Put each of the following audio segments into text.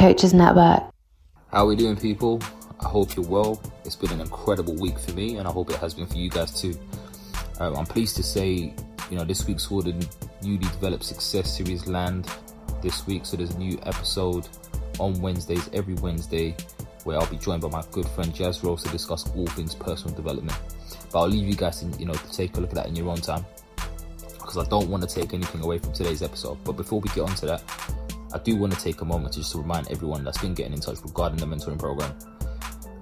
Coaches Network. How are we doing, people? I hope you're well. It's been an incredible week for me, and I hope it has been for you guys too. Uh, I'm pleased to say, you know, this week saw the newly developed Success Series land this week. So there's a new episode on Wednesdays, every Wednesday, where I'll be joined by my good friend Jazz Rose to discuss all things personal development. But I'll leave you guys, in, you know, to take a look at that in your own time, because I don't want to take anything away from today's episode. But before we get on to that, I do want to take a moment to just remind everyone that's been getting in touch regarding the mentoring program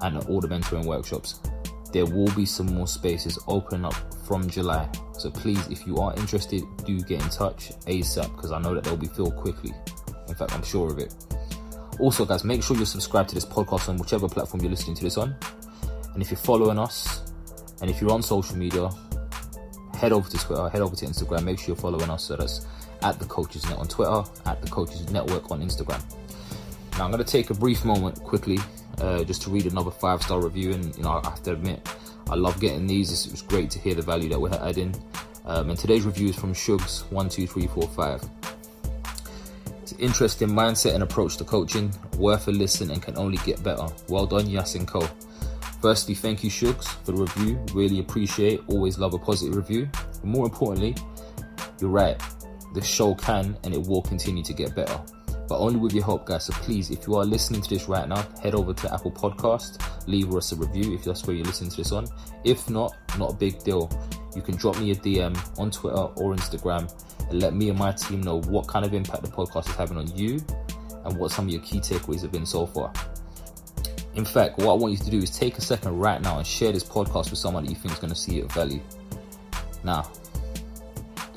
and all the mentoring workshops. There will be some more spaces opening up from July. So please, if you are interested, do get in touch ASAP because I know that they'll be filled quickly. In fact, I'm sure of it. Also, guys, make sure you're subscribed to this podcast on whichever platform you're listening to this on. And if you're following us, and if you're on social media, head over to Twitter, head over to Instagram, make sure you're following us so that's at the Coaches Net on Twitter, at the Coaches Network on Instagram. Now I'm going to take a brief moment quickly uh, just to read another five star review, and you know I have to admit I love getting these. It was great to hear the value that we're adding. Um, and today's review is from Shugs one two three four five. It's an interesting mindset and approach to coaching, worth a listen and can only get better. Well done, Yasin Co. Firstly, thank you, Shugs, for the review. Really appreciate. Always love a positive review. But more importantly, you're right the show can and it will continue to get better. But only with your help, guys. So please, if you are listening to this right now, head over to Apple Podcast, leave us a review if that's where you're listening to this on. If not, not a big deal. You can drop me a DM on Twitter or Instagram and let me and my team know what kind of impact the podcast is having on you and what some of your key takeaways have been so far. In fact, what I want you to do is take a second right now and share this podcast with someone that you think is going to see it value. Now,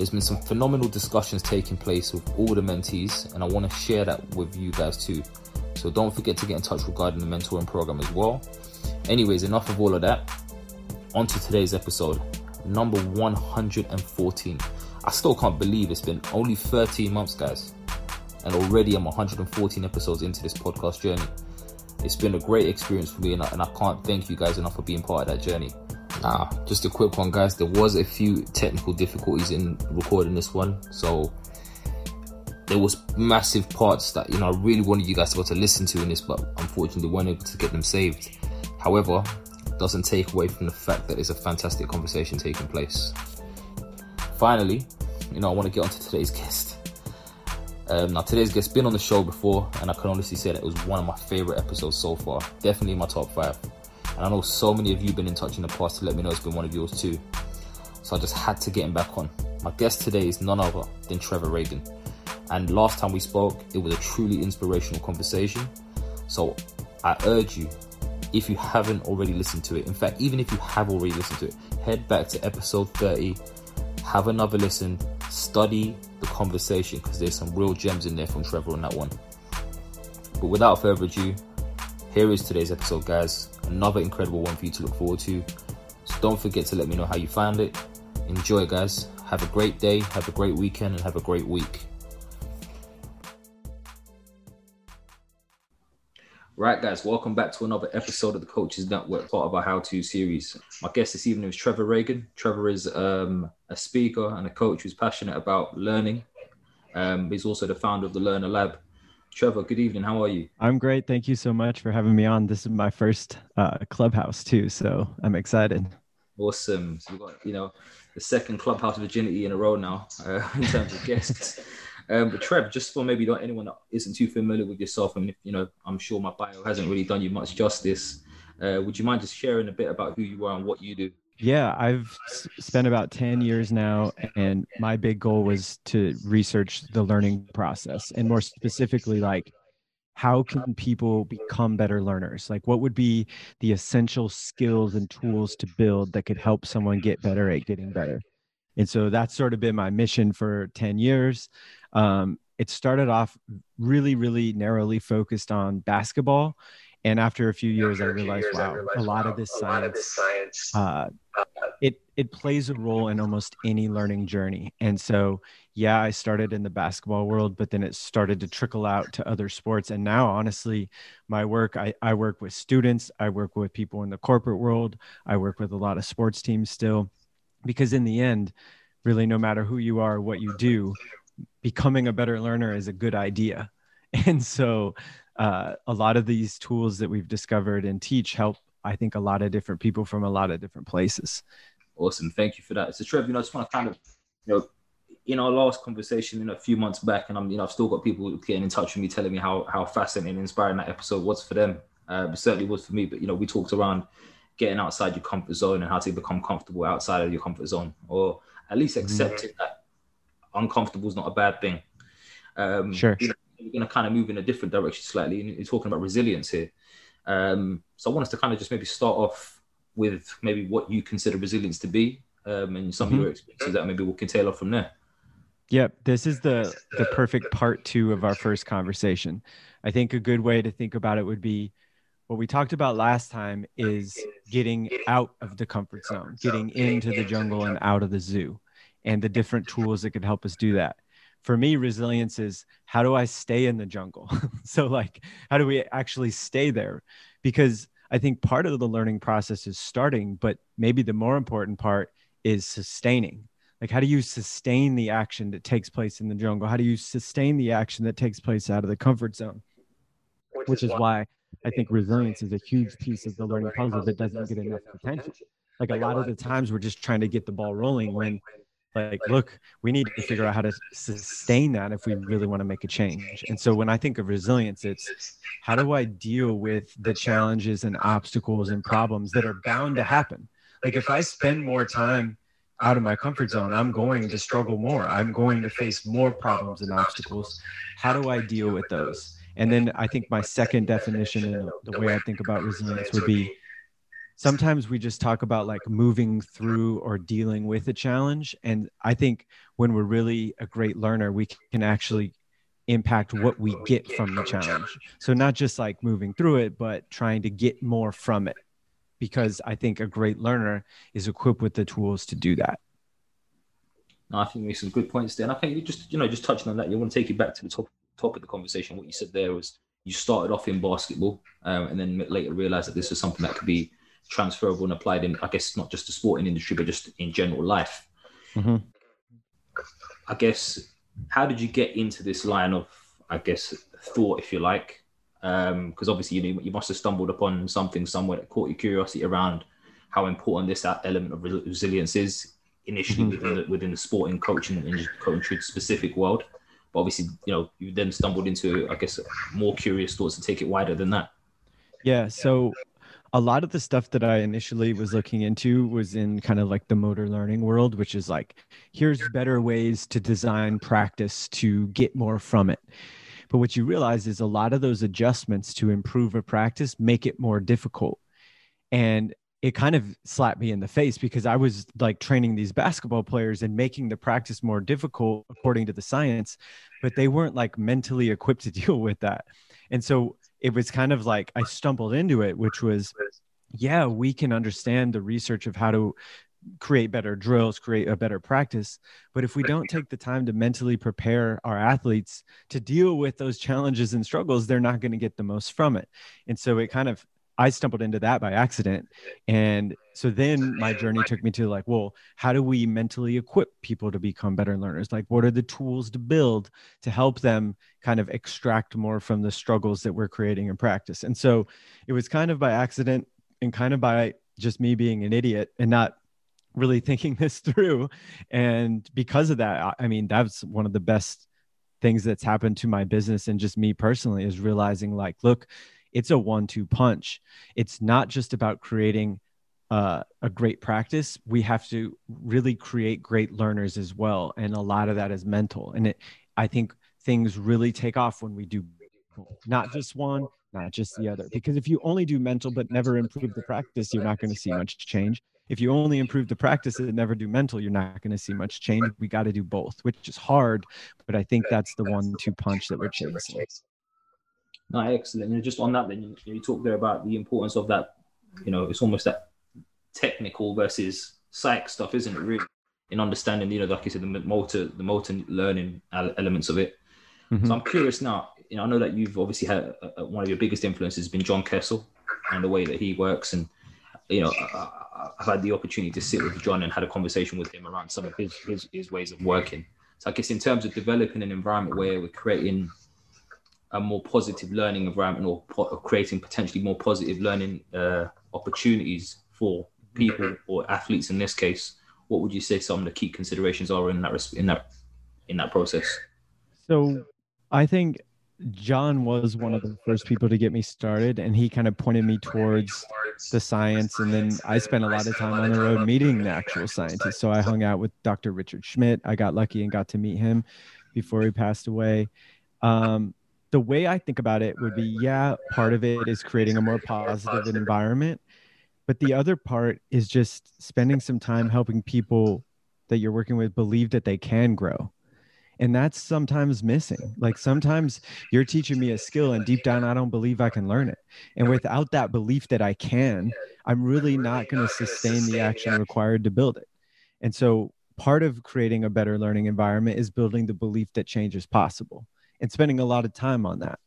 there's been some phenomenal discussions taking place with all the mentees, and I want to share that with you guys too. So don't forget to get in touch regarding the mentoring program as well. Anyways, enough of all of that. On to today's episode, number 114. I still can't believe it's been only 13 months, guys, and already I'm 114 episodes into this podcast journey. It's been a great experience for me, and I, and I can't thank you guys enough for being part of that journey. Now, just a quick one, guys. There was a few technical difficulties in recording this one, so there was massive parts that you know I really wanted you guys to able to listen to in this, but unfortunately weren't able to get them saved. However, doesn't take away from the fact that it's a fantastic conversation taking place. Finally, you know I want to get on to today's guest. Um, now today's guest been on the show before, and I can honestly say that it was one of my favorite episodes so far. Definitely my top five. And I know so many of you have been in touch in the past to let me know it's been one of yours too. So I just had to get him back on. My guest today is none other than Trevor Ragan. And last time we spoke, it was a truly inspirational conversation. So I urge you, if you haven't already listened to it, in fact, even if you have already listened to it, head back to episode 30, have another listen, study the conversation because there's some real gems in there from Trevor on that one. But without further ado, here is today's episode, guys. Another incredible one for you to look forward to. So don't forget to let me know how you found it. Enjoy, guys. Have a great day, have a great weekend, and have a great week. Right, guys, welcome back to another episode of the Coaches Network, part of our How To series. My guest this evening is Trevor Ragan. Trevor is um, a speaker and a coach who's passionate about learning. Um, he's also the founder of the Learner Lab. Trevor, good evening. How are you? I'm great. Thank you so much for having me on. This is my first uh, clubhouse too, so I'm excited. Awesome. So we've got you know the second clubhouse virginity in a row now uh, in terms of guests. Um, but Trev, just for maybe not anyone that isn't too familiar with yourself, I mean, you know, I'm sure my bio hasn't really done you much justice. Uh, would you mind just sharing a bit about who you are and what you do? Yeah, I've spent about 10 years now, and my big goal was to research the learning process and more specifically, like, how can people become better learners? Like, what would be the essential skills and tools to build that could help someone get better at getting better? And so that's sort of been my mission for 10 years. Um, it started off really, really narrowly focused on basketball. And after a few years, I realized, years, wow, I realized, a lot wow, of this science, of this science uh, it it plays a role in almost any learning journey. And so, yeah, I started in the basketball world, but then it started to trickle out to other sports. And now, honestly, my work, I, I work with students, I work with people in the corporate world, I work with a lot of sports teams still because in the end really no matter who you are what you do becoming a better learner is a good idea and so uh, a lot of these tools that we've discovered and teach help i think a lot of different people from a lot of different places awesome thank you for that so trev you know i just want to kind of you know in our last conversation you know a few months back and i'm you know i've still got people getting in touch with me telling me how how fascinating and inspiring that episode was for them uh, it certainly was for me but you know we talked around getting outside your comfort zone and how to become comfortable outside of your comfort zone, or at least mm-hmm. accepting mm-hmm. that uncomfortable is not a bad thing. Um, sure. You know, we're going to kind of move in a different direction slightly. And you're talking about resilience here. Um, so I want us to kind of just maybe start off with maybe what you consider resilience to be um, and some mm-hmm. of your experiences that maybe we can tail off from there. Yep, this is the the perfect part two of our first conversation. I think a good way to think about it would be what we talked about last time is getting out of the comfort zone, getting into the jungle and out of the zoo, and the different tools that could help us do that. For me, resilience is how do I stay in the jungle? so, like, how do we actually stay there? Because I think part of the learning process is starting, but maybe the more important part is sustaining. Like, how do you sustain the action that takes place in the jungle? How do you sustain the action that takes place out of the comfort zone? Which is why I think resilience is a huge piece of the learning puzzle that doesn't get enough attention. Like a lot of the times we're just trying to get the ball rolling when like look we need to figure out how to sustain that if we really want to make a change. And so when i think of resilience it's how do i deal with the challenges and obstacles and problems that are bound to happen? Like if i spend more time out of my comfort zone i'm going to struggle more. I'm going to face more problems and obstacles. How do i deal with those? And then I think my second definition and the way I think about resilience would be sometimes we just talk about like moving through or dealing with a challenge. And I think when we're really a great learner, we can actually impact what we get from the challenge. So not just like moving through it, but trying to get more from it. Because I think a great learner is equipped with the tools to do that. No, I think you make some good points there. And I think you just, you know, just touching on that, you want to take it back to the top top of the conversation, what you said there was you started off in basketball um, and then later realized that this is something that could be transferable and applied in, I guess, not just the sporting industry, but just in general life. Mm-hmm. I guess, how did you get into this line of, I guess, thought, if you like? Because um, obviously, you know, you must have stumbled upon something somewhere that caught your curiosity around how important this element of resilience is initially mm-hmm. within, the, within the sporting coaching and coaching specific world. But obviously, you know, you then stumbled into, I guess, more curious thoughts to take it wider than that. Yeah. So a lot of the stuff that I initially was looking into was in kind of like the motor learning world, which is like, here's better ways to design practice to get more from it. But what you realize is a lot of those adjustments to improve a practice make it more difficult. And it kind of slapped me in the face because I was like training these basketball players and making the practice more difficult according to the science, but they weren't like mentally equipped to deal with that. And so it was kind of like I stumbled into it, which was, yeah, we can understand the research of how to create better drills, create a better practice. But if we don't take the time to mentally prepare our athletes to deal with those challenges and struggles, they're not going to get the most from it. And so it kind of I stumbled into that by accident. And so then my journey took me to like, well, how do we mentally equip people to become better learners? Like, what are the tools to build to help them kind of extract more from the struggles that we're creating in practice? And so it was kind of by accident and kind of by just me being an idiot and not really thinking this through. And because of that, I mean, that's one of the best things that's happened to my business and just me personally is realizing like, look, it's a one two punch. It's not just about creating uh, a great practice. We have to really create great learners as well. And a lot of that is mental. And it, I think things really take off when we do not just one, not just the other. Because if you only do mental but never improve the practice, you're not going to see much change. If you only improve the practice and never do mental, you're not going to see much change. We got to do both, which is hard, but I think that's the one two punch that we're chasing. No, excellent. And just on that, then you, you talked there about the importance of that. You know, it's almost that technical versus psych stuff, isn't it? Really, in understanding, you know, like you said, the motor, the motor learning elements of it. Mm-hmm. So I'm curious now. You know, I know that you've obviously had uh, one of your biggest influences has been John Kessel and the way that he works, and you know, I, have had the opportunity to sit with John and had a conversation with him around some of his his, his ways of working. So I guess in terms of developing an environment where we're creating a more positive learning environment or, po- creating potentially more positive learning uh, opportunities for people or athletes in this case what would you say some of the key considerations are in that in that in that process? So i think john was one of the first people to get me started and he kind of pointed me towards the science and then i spent a lot of time on the road meeting the actual scientists. So i hung out with dr richard schmidt. I got lucky and got to meet him before he passed away. Um, the way I think about it would be yeah, part of it is creating a more positive environment. But the other part is just spending some time helping people that you're working with believe that they can grow. And that's sometimes missing. Like sometimes you're teaching me a skill, and deep down, I don't believe I can learn it. And without that belief that I can, I'm really not going to sustain the action required to build it. And so, part of creating a better learning environment is building the belief that change is possible and spending a lot of time on that.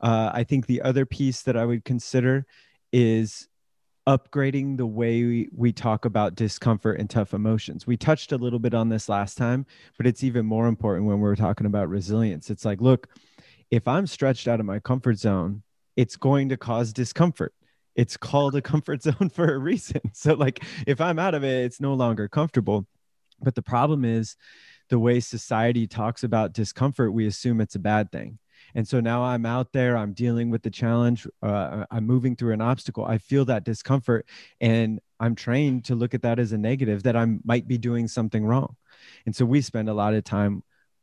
Uh, I think the other piece that I would consider is upgrading the way we, we talk about discomfort and tough emotions. We touched a little bit on this last time, but it's even more important when we're talking about resilience. It's like, look, if I'm stretched out of my comfort zone, it's going to cause discomfort. It's called a comfort zone for a reason. So, like, if I'm out of it, it's no longer comfortable. But the problem is, the way society talks about discomfort, we assume it's a bad thing. And so now I'm out there, I'm dealing with the challenge, uh, I'm moving through an obstacle. I feel that discomfort, and I'm trained to look at that as a negative that I might be doing something wrong. And so we spend a lot of time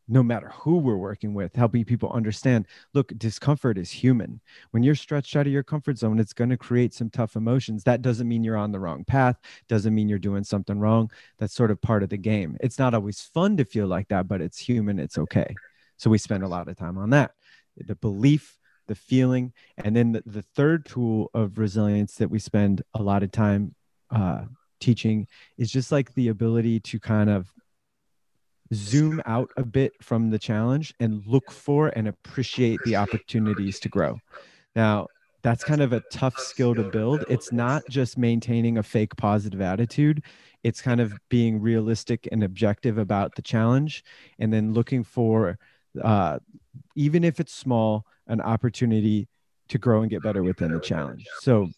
no matter who we're working with, helping people understand look, discomfort is human. When you're stretched out of your comfort zone, it's going to create some tough emotions. That doesn't mean you're on the wrong path, doesn't mean you're doing something wrong. That's sort of part of the game. It's not always fun to feel like that, but it's human, it's okay. So we spend a lot of time on that. The belief, the feeling, and then the, the third tool of resilience that we spend a lot of time uh, teaching is just like the ability to kind of zoom out a bit from the challenge and look for and appreciate the opportunities to grow. Now, that's kind of a tough skill to build. It's not just maintaining a fake positive attitude, it's kind of being realistic and objective about the challenge and then looking for, uh, even if it's small, an opportunity to grow and get better within the challenge. So,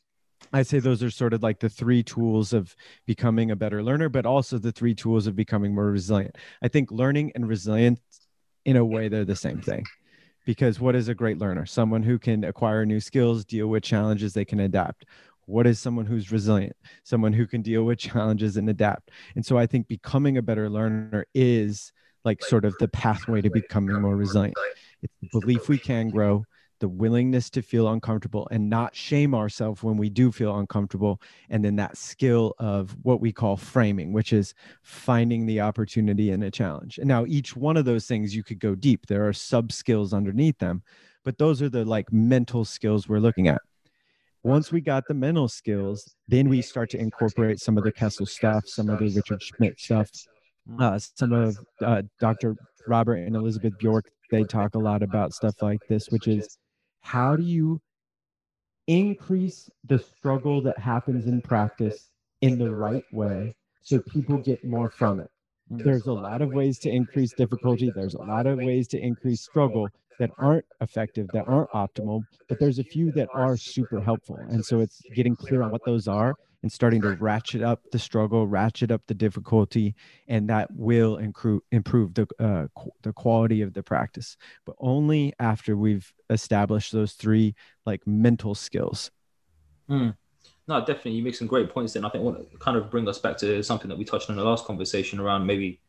I say those are sort of like the three tools of becoming a better learner, but also the three tools of becoming more resilient. I think learning and resilience, in a way, they're the same thing. Because what is a great learner? Someone who can acquire new skills, deal with challenges, they can adapt. What is someone who's resilient? Someone who can deal with challenges and adapt. And so I think becoming a better learner is like sort of the pathway to becoming more resilient. It's the belief we can grow, the willingness to feel uncomfortable and not shame ourselves when we do feel uncomfortable. And then that skill of what we call framing, which is finding the opportunity in a challenge. And now each one of those things you could go deep. There are sub skills underneath them, but those are the like mental skills we're looking at. once we got the mental skills, then we start to incorporate some of the Kessel stuff, some of the Richard Schmidt stuff, uh, some of uh, Dr. Robert and Elizabeth Bjork. They talk a lot about stuff like this, which is how do you increase the struggle that happens in practice in the right way so people get more from it. There's a lot of ways to increase difficulty. There's a lot of ways to increase struggle that aren't effective, that aren't optimal, but there's a few that are super helpful. And so it's getting clear on what those are and starting to ratchet up the struggle, ratchet up the difficulty, and that will improve improve the uh, qu- the quality of the practice. But only after we've established those three like mental skills. Mm. No, definitely. You make some great points. Then I think what kind of bring us back to something that we touched on in the last conversation around maybe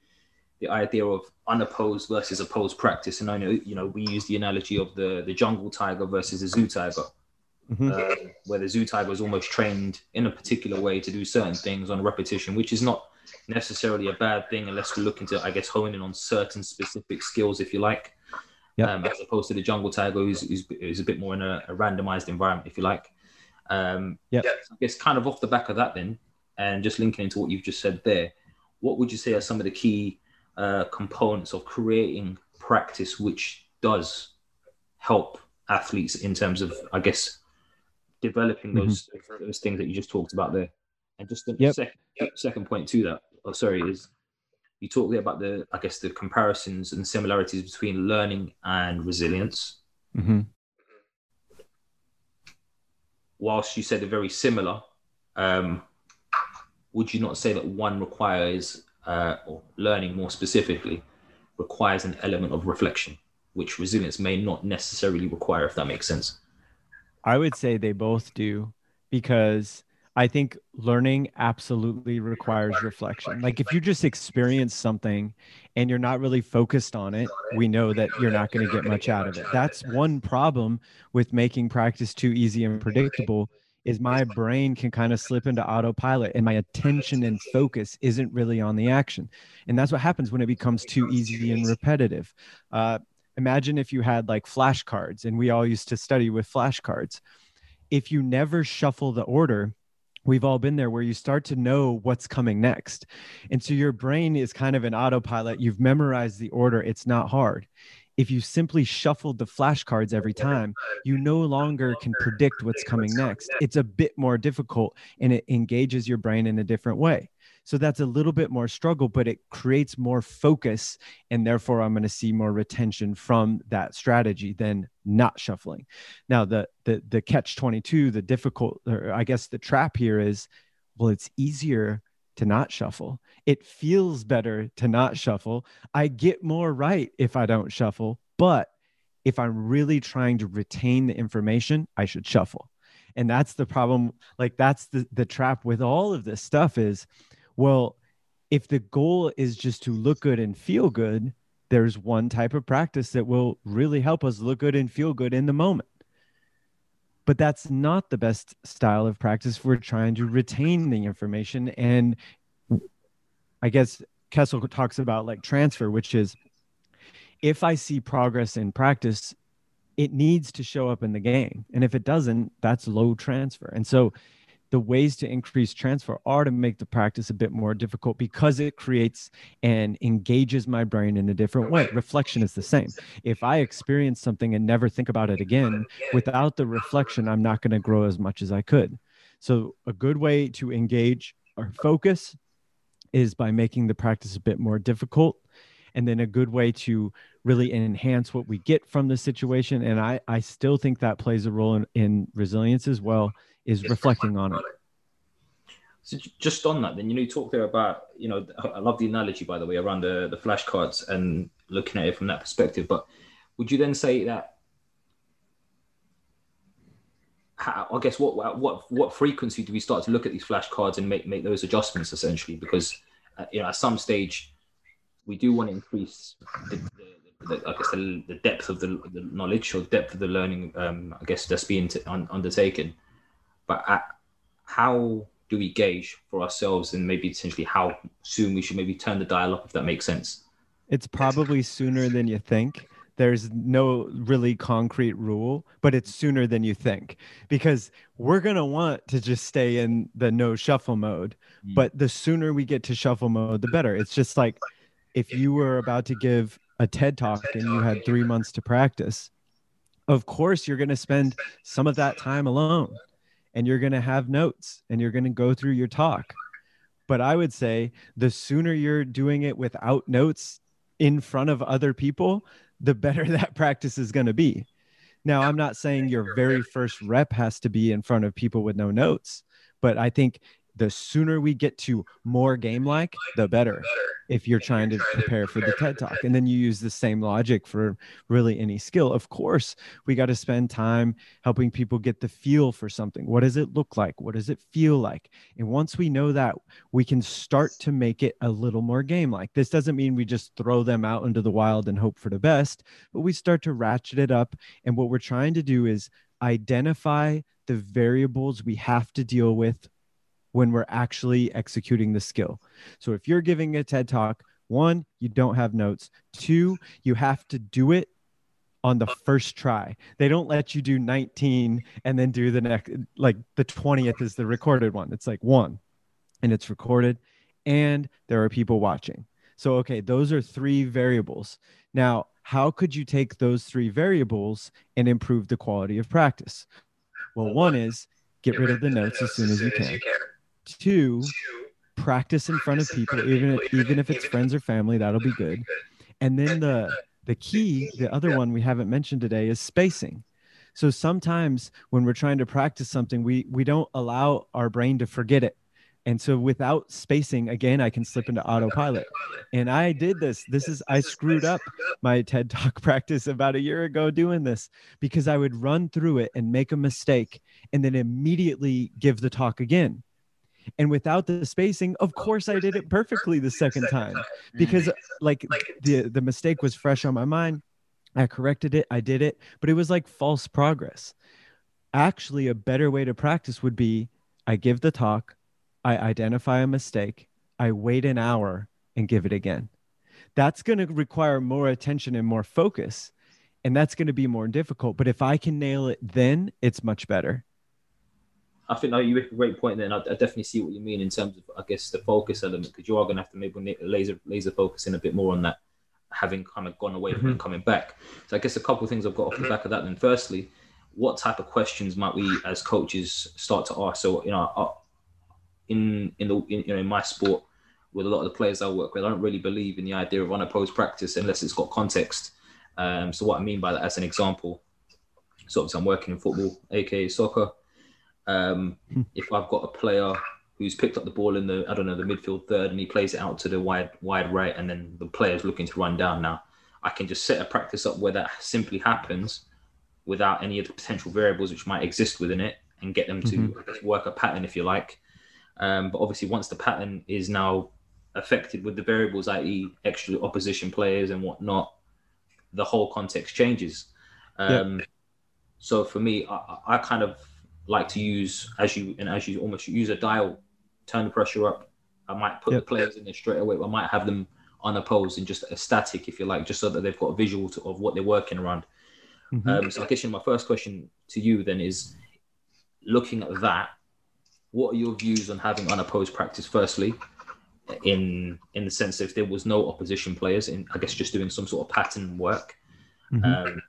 the idea of unopposed versus opposed practice. And I know you know we use the analogy of the the jungle tiger versus the zoo tiger, mm-hmm. uh, where the zoo tiger is almost trained in a particular way to do certain things on repetition, which is not necessarily a bad thing unless we're looking to, I guess, hone in on certain specific skills, if you like. Yep. Um, as opposed to the jungle tiger, who's, who's, who's a bit more in a, a randomized environment, if you like. Um, yep. yeah, I guess kind of off the back of that, then, and just linking into what you've just said there, what would you say are some of the key uh, components of creating practice which does help athletes in terms of, I guess, developing those mm-hmm. those things that you just talked about there. And just the yep. second, second point to that, oh, sorry, is you talked there about the, I guess, the comparisons and similarities between learning and resilience. Mm-hmm whilst you said they're very similar, um, would you not say that one requires, uh, or learning more specifically, requires an element of reflection, which resilience may not necessarily require, if that makes sense? I would say they both do because I think learning absolutely requires reflection. Like if you just experience something and you're not really focused on it, we know that you're not going to get much out of it. That's one problem with making practice too easy and predictable is my brain can kind of slip into autopilot and my attention and focus isn't really on the action. And that's what happens when it becomes too easy and repetitive. Uh, imagine if you had like flashcards and we all used to study with flashcards. If you never shuffle the order, we've all been there where you start to know what's coming next. And so your brain is kind of an autopilot. You've memorized the order, it's not hard. If you simply shuffled the flashcards every time, you no longer can predict what's coming next. It's a bit more difficult and it engages your brain in a different way. So that's a little bit more struggle, but it creates more focus. And therefore, I'm going to see more retention from that strategy than not shuffling. Now, the, the, the catch 22, the difficult, or I guess the trap here is, well, it's easier to not shuffle. It feels better to not shuffle. I get more right if I don't shuffle, but if I'm really trying to retain the information, I should shuffle. And that's the problem. Like that's the the trap with all of this stuff is well, if the goal is just to look good and feel good, there's one type of practice that will really help us look good and feel good in the moment. But that's not the best style of practice. We're trying to retain the information. And I guess Kessel talks about like transfer, which is if I see progress in practice, it needs to show up in the game. And if it doesn't, that's low transfer. And so the ways to increase transfer are to make the practice a bit more difficult because it creates and engages my brain in a different way. Reflection is the same. If I experience something and never think about it again, without the reflection, I'm not going to grow as much as I could. So, a good way to engage our focus is by making the practice a bit more difficult. And then a good way to really enhance what we get from the situation. And I, I still think that plays a role in, in resilience as well is reflecting on it. So just on that, then you know, you talk there about you know, I love the analogy by the way around the the flashcards and looking at it from that perspective. But would you then say that? How, I guess what what what frequency do we start to look at these flashcards and make make those adjustments essentially? Because uh, you know, at some stage, we do want to increase the, the, the, I guess the, the depth of the, the knowledge or depth of the learning. Um, I guess that's being t- un- undertaken but at, how do we gauge for ourselves and maybe essentially how soon we should maybe turn the dial up if that makes sense it's probably sooner than you think there's no really concrete rule, but it's sooner than you think because we're going to want to just stay in the no shuffle mode. Mm. But the sooner we get to shuffle mode, the better. It's just like if you were about to give a TED talk and you had three months to practice, of course, you're going to spend some of that time alone and you're going to have notes and you're going to go through your talk. But I would say the sooner you're doing it without notes in front of other people, the better that practice is going to be. Now, I'm not saying your very first rep has to be in front of people with no notes, but I think the sooner we get to more game like, the better if you're trying to prepare for the TED Talk. And then you use the same logic for really any skill. Of course, we got to spend time helping people get the feel for something. What does it look like? What does it feel like? And once we know that, we can start to make it a little more game like. This doesn't mean we just throw them out into the wild and hope for the best, but we start to ratchet it up. And what we're trying to do is identify the variables we have to deal with when we're actually executing the skill. So if you're giving a TED talk, one, you don't have notes. Two, you have to do it on the first try. They don't let you do 19 and then do the next, like the 20th is the recorded one. It's like one and it's recorded and there are people watching. So, okay, those are three variables. Now, how could you take those three variables and improve the quality of practice? Well, one is get rid of the notes as soon as you can. Two, practice in front of people, even even if it's friends or family, that'll be good. And then the the key, the other one we haven't mentioned today is spacing. So sometimes when we're trying to practice something, we we don't allow our brain to forget it. And so without spacing, again, I can slip into autopilot. And I did this. This is I screwed up my TED Talk practice about a year ago doing this because I would run through it and make a mistake and then immediately give the talk again and without the spacing of course i did it perfectly the second time. because like the the mistake was fresh on my mind. I corrected it i did it but it was like false progress. Actually a better way to practice would be i give the talk i identify a mistake i wait an hour and give it again. That's going to require more attention and more focus and that's going to be more difficult but if i can nail it then it's much better I think no, you make a great point there, and I, I, definitely see what you mean in terms of, I guess, the focus element because you are going to have to maybe laser laser focus in a bit more on that, having kind of gone away from mm-hmm. coming back. So I guess a couple of things I've got off the back of that. Then, firstly, what type of questions might we as coaches start to ask? So you know, in in the in, you know in my sport with a lot of the players I work with, I don't really believe in the idea of unopposed practice unless it's got context. Um, so what I mean by that, as an example, so obviously I'm working in football, aka soccer um, hmm. if I've got a player who's picked up the ball in the I don't know the midfield third and he plays it out to the wide wide right, and then the player's looking to run down now, I can just set a practice up where that simply happens without any of the potential variables which might exist within it and get them to mm-hmm. work a pattern if you like. Um, but obviously, once the pattern is now affected with the variables, i.e., extra opposition players and whatnot, the whole context changes. Um, yeah. So for me, I, I kind of like to use as you and as you almost use a dial, turn the pressure up. I might put yep. the players in there straight away. I might have them unopposed and just a static, if you like, just so that they've got a visual to, of what they're working around. Mm-hmm. Um, so I guess my first question to you then is, looking at that, what are your views on having unopposed practice? Firstly, in in the sense if there was no opposition players, in I guess just doing some sort of pattern work. Mm-hmm. Um,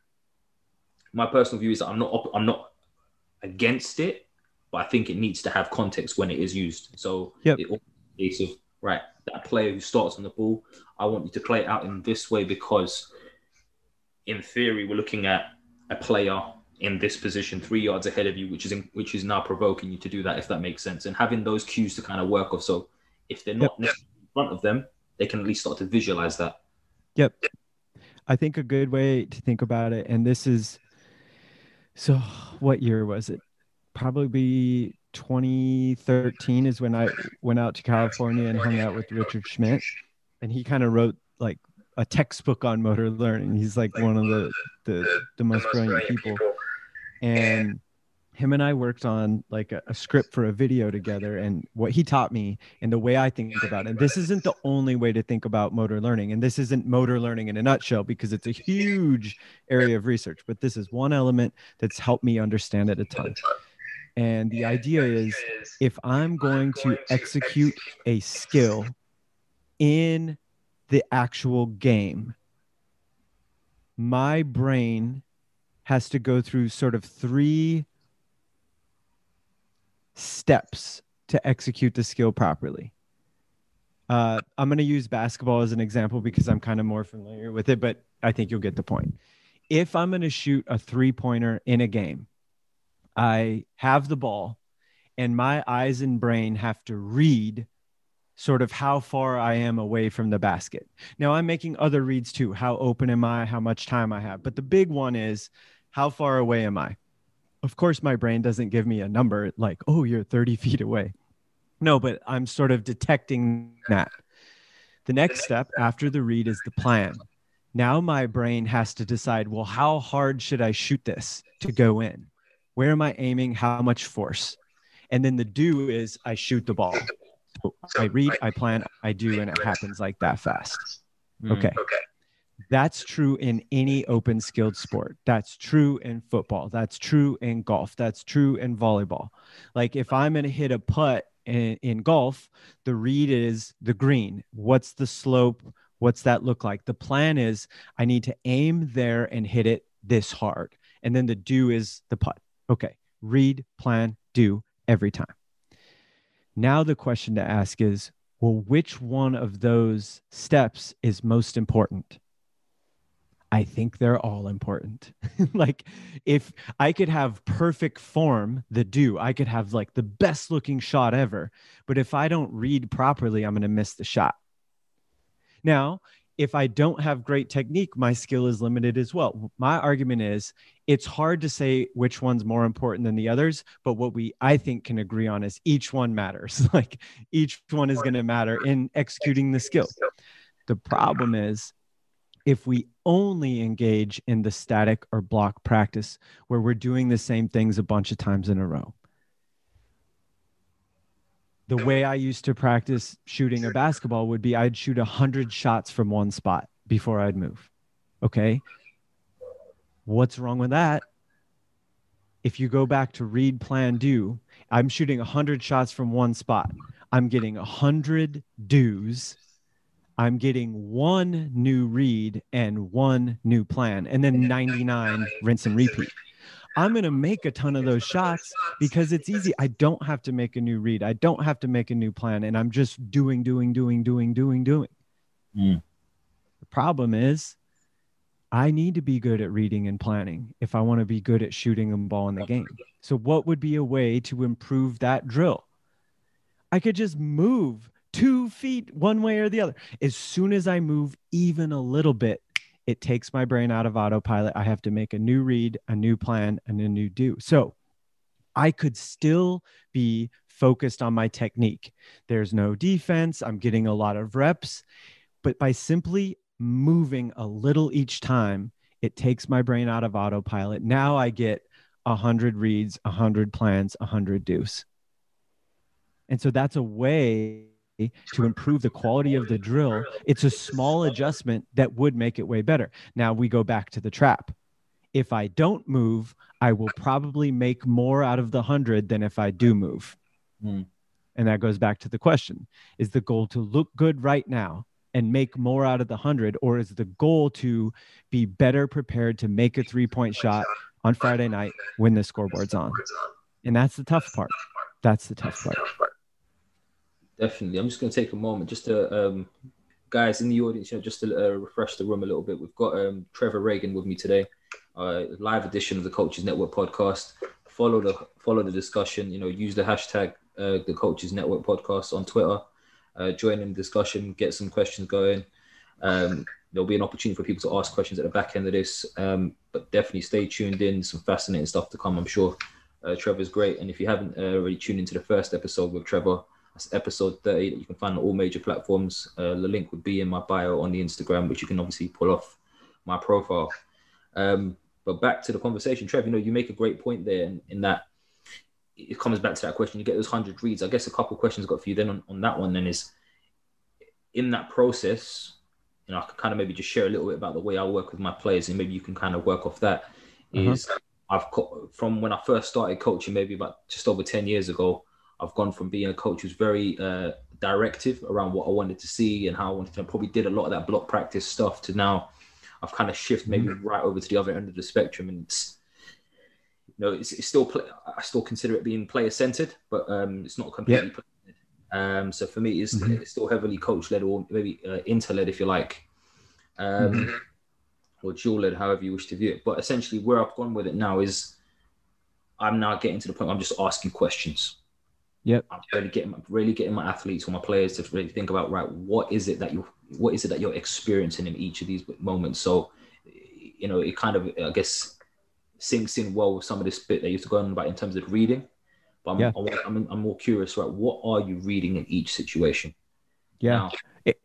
my personal view is that I'm not I'm not against it, but I think it needs to have context when it is used. So yep. it case of right, that player who starts on the ball, I want you to play it out in this way because in theory we're looking at a player in this position three yards ahead of you, which is in, which is now provoking you to do that, if that makes sense, and having those cues to kind of work off. So if they're not yep. in front of them, they can at least start to visualize that. Yep. I think a good way to think about it, and this is so what year was it? Probably 2013 is when I went out to California and hung out with Richard Schmidt. And he kind of wrote like a textbook on motor learning. He's like one of the the, the most brilliant people. And him and I worked on like a, a, script for a video together and what he taught me and the way I think about it. And this isn't the only way to think about motor learning. And this isn't motor learning in a nutshell because it's a huge area of research, but this is one element that's helped me understand it a ton. And the idea is if I'm going to execute a skill in the actual game, my brain has to go through sort of three steps to execute the skill properly. Uh, I'm going to use basketball as an example because I'm kind of more familiar with it, but I think you'll get the point. If I'm going to shoot a three pointer in a game, I have the ball and my eyes and brain have to read sort of how far I am away from the basket. Now I'm making other reads too. How open am I? How much time I have? But the big one is how far away am I? Of course my brain doesn't give me a number like oh you're 30 feet away. No but i'm sort of detecting that. The next step after the read is the plan. Now my brain has to decide well how hard should i shoot this to go in? Where am i aiming? How much force? And then the do is i shoot the ball. So i read i plan i do and it happens like that fast. Mm. okay that's true in any open skilled sport. That's true in football. That's true in golf. That's true in volleyball. Like if I'm going to hit a putt in, in, golf, the read is the green. What's the slope? What's that look like? The plan is I need to aim there and hit it this hard. And then the do is the putt. Okay. Read, plan, do every time. Now the question to ask is well, which one of those steps is most important? I think they're all important. like if I could have perfect form, the do, I could have like the best looking shot ever, but if I don't read properly, I'm going to miss the shot. Now, if I don't have great technique, my skill is limited as well. My argument is it's hard to say which one's more important than the others, but what we I think can agree on is each one matters. like each one is going to matter in executing the skill. The problem is if we only engage in the static or block practice where we're doing the same things a bunch of times in a row. The way I used to practice shooting a basketball would be I'd shoot 100 shots from one spot before I'd move. Okay. What's wrong with that? If you go back to read, plan, do, I'm shooting 100 shots from one spot. I'm getting 100 do's I'm getting one new read and one new plan, and then 99 rinse and repeat. I'm going to make a ton of those shots because it's easy. I don't have to make a new read. I don't have to make a new plan. And I'm just doing, doing, doing, doing, doing, doing. Mm. The problem is, I need to be good at reading and planning if I want to be good at shooting a ball in the game. So, what would be a way to improve that drill? I could just move two feet one way or the other. As soon as I move even a little bit, it takes my brain out of autopilot. I have to make a new read, a new plan, and a new do. So I could still be focused on my technique. There's no defense. I'm getting a lot of reps. But by simply moving a little each time, it takes my brain out of autopilot. Now I get 100 reads, 100 plans, 100 do's. And so that's a way to improve the quality of the drill, it's a small adjustment that would make it way better. Now we go back to the trap. If I don't move, I will probably make more out of the 100 than if I do move. Mm. And that goes back to the question Is the goal to look good right now and make more out of the 100, or is the goal to be better prepared to make a three point shot on Friday night when the scoreboard's on? And that's the tough part. That's the tough part. Definitely. I'm just going to take a moment just to, um, guys in the audience, you know, just to uh, refresh the room a little bit. We've got um, Trevor Ragan with me today, uh, live edition of the Coaches Network podcast. Follow the follow the discussion. You know, use the hashtag uh, the Coaches Network podcast on Twitter. Uh, join in the discussion. Get some questions going. Um, there'll be an opportunity for people to ask questions at the back end of this. Um, but definitely stay tuned in. Some fascinating stuff to come, I'm sure. Uh, Trevor's great, and if you haven't uh, already tuned into the first episode with Trevor, that's episode 30 that you can find on all major platforms. Uh, the link would be in my bio on the Instagram, which you can obviously pull off my profile. Um, but back to the conversation, Trev, you know, you make a great point there in, in that it comes back to that question. You get those hundred reads. I guess a couple questions got for you then on, on that one then is in that process, you know, I can kind of maybe just share a little bit about the way I work with my players, and maybe you can kind of work off that. Uh-huh. Is I've co- from when I first started coaching, maybe about just over ten years ago, I've gone from being a coach who's very uh, directive around what I wanted to see and how I wanted to. I probably did a lot of that block practice stuff to now. I've kind of shifted maybe mm-hmm. right over to the other end of the spectrum, and it's you know it's, it's still play, I still consider it being player centered, but um, it's not completely. Yeah. Um, so for me, it's, mm-hmm. it's still heavily coach led or maybe uh, inter led, if you like, um, mm-hmm. or dual led, however you wish to view it. But essentially, where I've gone with it now is I'm now getting to the point I'm just asking questions. Yep. I'm really getting really getting my athletes or my players to really think about right, what is it that you what is it that you're experiencing in each of these moments? So, you know, it kind of I guess sinks in well with some of this bit that used to go on about in terms of reading. But I'm, yeah. I'm, I'm, more curious, right? What are you reading in each situation? Yeah. Now, it,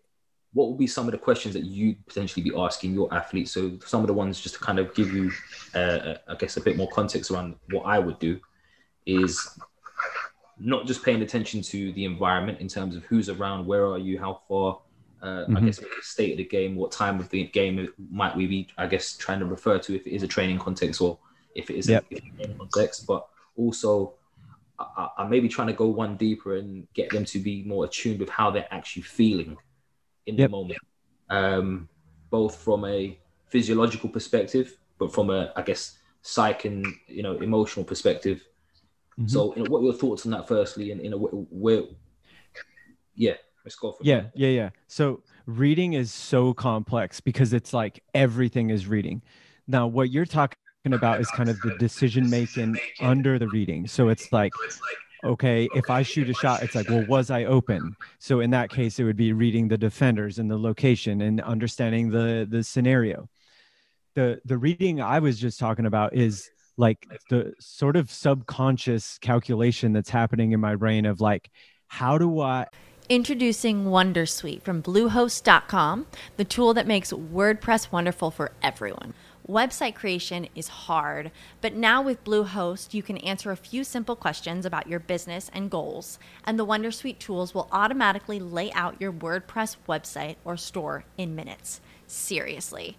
what would be some of the questions that you potentially be asking your athletes? So some of the ones just to kind of give you, uh, I guess, a bit more context around what I would do is not just paying attention to the environment in terms of who's around, where are you, how far, uh, mm-hmm. I guess, state of the game, what time of the game might we be, I guess, trying to refer to if it is a training context or if it is yep. a, a context, but also I, I may be trying to go one deeper and get them to be more attuned with how they're actually feeling in yep. the moment, um, both from a physiological perspective, but from a, I guess, psych and you know emotional perspective. Mm-hmm. So, you know, what are your thoughts on that? Firstly, and in a where, yeah, let's go for it. yeah, yeah, yeah. So, reading is so complex because it's like everything is reading. Now, what you're talking about is kind of the decision making under the reading. So it's like, okay, if I shoot a shot, it's like, well, was I open? So in that case, it would be reading the defenders and the location and understanding the the scenario. The the reading I was just talking about is like the sort of subconscious calculation that's happening in my brain of like, how do I Introducing Wondersuite from Bluehost.com, the tool that makes WordPress wonderful for everyone. Website creation is hard, but now with Bluehost, you can answer a few simple questions about your business and goals, and the Wondersuite tools will automatically lay out your WordPress website or store in minutes. Seriously.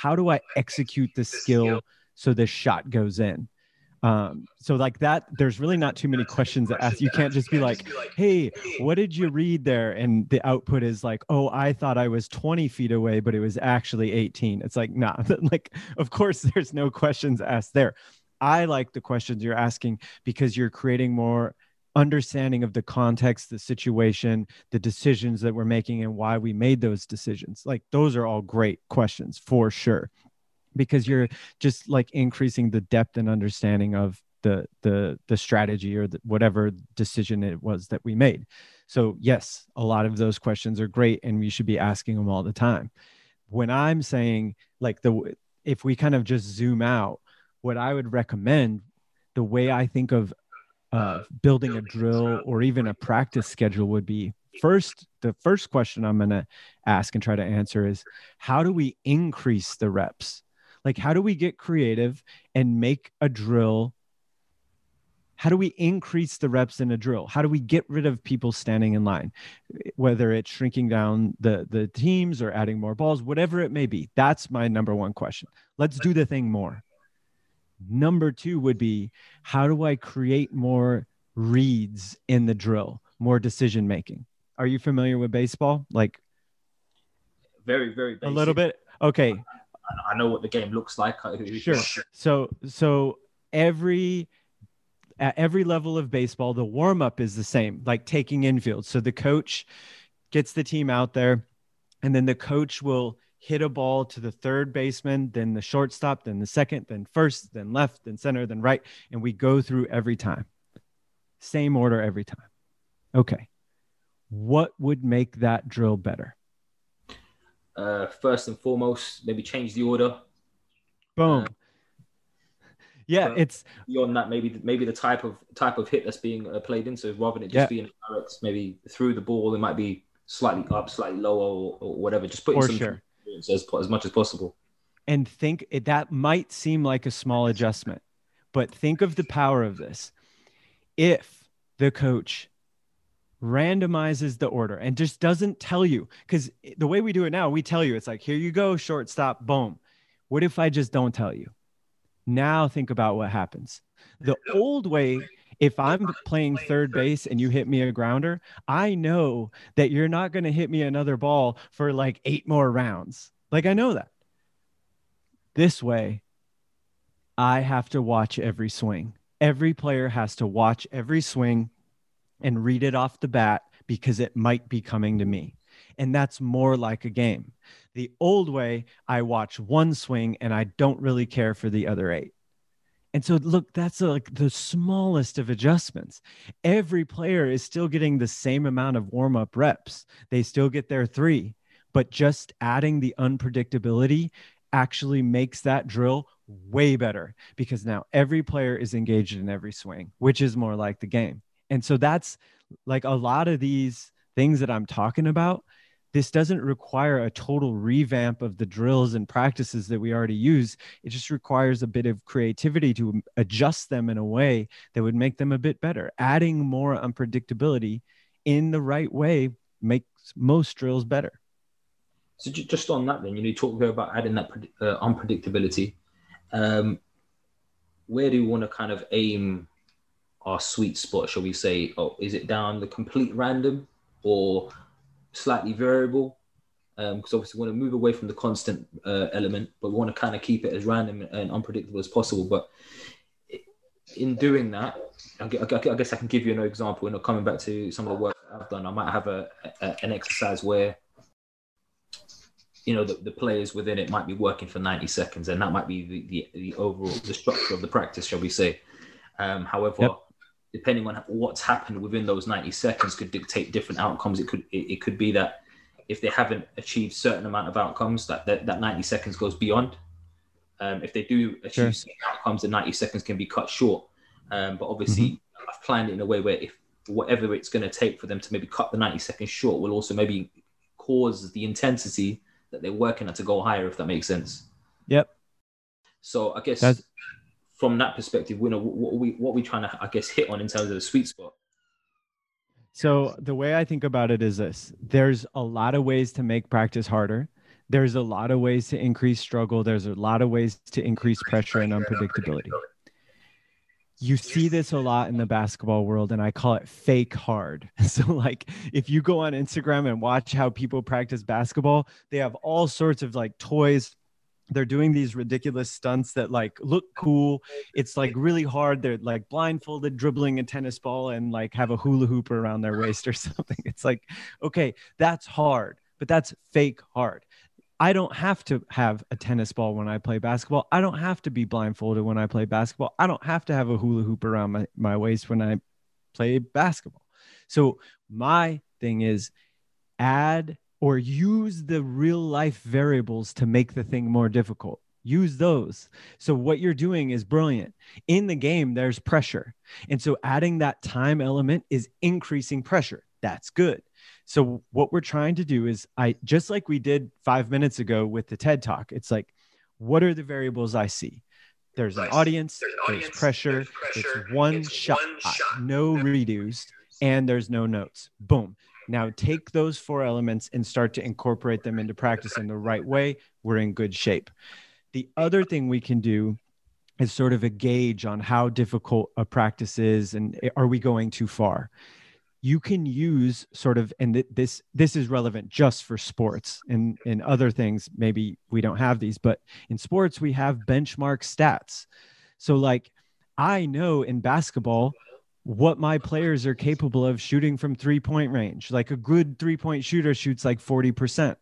how do I execute the skill so this shot goes in? Um, so like that, there's really not too many questions to ask. You can't just be like, "Hey, what did you read there?" And the output is like, "Oh, I thought I was 20 feet away, but it was actually 18." It's like, nah. like, of course, there's no questions asked there. I like the questions you're asking because you're creating more understanding of the context, the situation, the decisions that we're making, and why we made those decisions. Like those are all great questions for sure, because you're just like increasing the depth and understanding of the the the strategy or the, whatever decision it was that we made. So yes, a lot of those questions are great, and we should be asking them all the time. When I'm saying like the if we kind of just zoom out, what I would recommend the way I think of uh, building a drill or even a practice schedule would be first the first question i'm going to ask and try to answer is how do we increase the reps like how do we get creative and make a drill How do we increase the reps in a drill? How do we get rid of people standing in line? Whether it's shrinking down the the teams or adding more balls, whatever it may be. That's my number one question. Let's do the thing more. Number 2 would be how do I create more reads in the drill, more decision making? Are you familiar with baseball? Like very very basic. a little bit. Okay. I know what the game looks like. Sure. So so every at every level of baseball, the warm up is the same, like taking infield. So the coach gets the team out there, and then the coach will hit a ball to the third baseman, then the shortstop, then the second, then first, then left, then center, then right. And we go through every time. Same order every time. Okay. What would make that drill better? Uh, first and foremost, maybe change the order. Boom. Uh, yeah, but it's beyond that. Maybe maybe the type of type of hit that's being uh, played in. So rather than it just Yeah. being direct, maybe through the ball, it might be slightly up, slightly lower, or, or whatever. Just putting For some sure. As as much as possible. and think that might seem like a small adjustment, but think of the power of this. If the coach randomizes the order and just doesn't tell you, because the way we do it now, we tell you it's like, here you go, shortstop, boom. What if I just don't tell you? Now think about what happens. The old way, if I'm playing third base and you hit me a grounder, I know that you're not going to hit me another ball for like eight more rounds. Like I know that. This way, I have to watch every swing. Every player has to watch every swing and read it off the bat because it might be coming to me. And that's more like a game. The old way, I watch one swing and I don't really care for the other eight. And so, look, that's uh, like the smallest of adjustments. Every player is still getting the same amount of warm up reps, they still get their three, but just adding the unpredictability actually makes that drill way better because now every player is engaged in every swing, which is more like the game. And so that's like a lot of these things that I'm talking about. This doesn't require a total revamp of the drills and practices that we already use. It just requires a bit of creativity to adjust them in a way that would make them a bit better. Adding more unpredictability in the right way makes most drills better. So just on that, then you know, you talk about adding that uh, unpredictability. Um, where do you want to kind of aim our sweet spot? Shall we say? Oh, is it down the complete random or slightly variable? Because obviously, we want to move away from the constant uh, element, but we want to kind of keep it as random and unpredictable as possible. But in doing that, I guess I can give you an example. And coming back to some of the work I've done, I might have a, a an exercise where you know the, the players within it might be working for 90 seconds and that might be the, the, the overall the structure of the practice shall we say um, however Yep. Depending on what's happened within those 90 seconds could dictate different outcomes it could it, it could be that if they haven't achieved certain amount of outcomes that that, that 90 seconds goes beyond um, if they do achieve Sure. certain outcomes the 90 seconds can be cut short um, but obviously i've planned it in a way where if whatever it's going to take for them to maybe cut the 90 seconds short will also maybe cause the intensity that they're working at to go higher, if that makes sense. Yep. So I guess That's- from that perspective, we know what we what we trying to I guess hit on in terms of the sweet spot. So the way I think about it is this there's a lot of ways to make practice harder. There's a lot of ways to increase struggle. There's a lot of ways to increase pressure and unpredictability. You see this a lot in the basketball world, and I call it fake hard. So, like, if you go on Instagram and watch how people practice basketball, they have all sorts of like toys. They're doing these ridiculous stunts that like look cool. It's like really hard. They're like blindfolded, dribbling a tennis ball, and like have a hula hoop around their waist or something. It's like, okay, that's hard, but that's fake hard. I don't have to have a tennis ball when I play basketball. I don't have to be blindfolded when I play basketball. I don't have to have a hula hoop around my, my waist when I play basketball. So my thing is add or use the real life variables to make the thing more difficult. Use those. So what you're doing is brilliant. In the game, there's pressure. And so adding that time element is increasing pressure. That's good. So what we're trying to do is I just like we did 5 minutes ago with the TED Talk. It's like what are the variables I see? there's an audience, there's pressure, it's one shot, no redos, and there's no notes. Boom. Now take those four elements and start to incorporate them into practice in the right way. We're in good shape. The other thing we can do is sort of a gauge on how difficult a practice is and are we going too far you can use sort of and th- this this is relevant just for sports and in other things maybe we don't have these but in sports we have benchmark stats so like i know in basketball what my players are capable of shooting from three point range like a good three point shooter shoots like 40%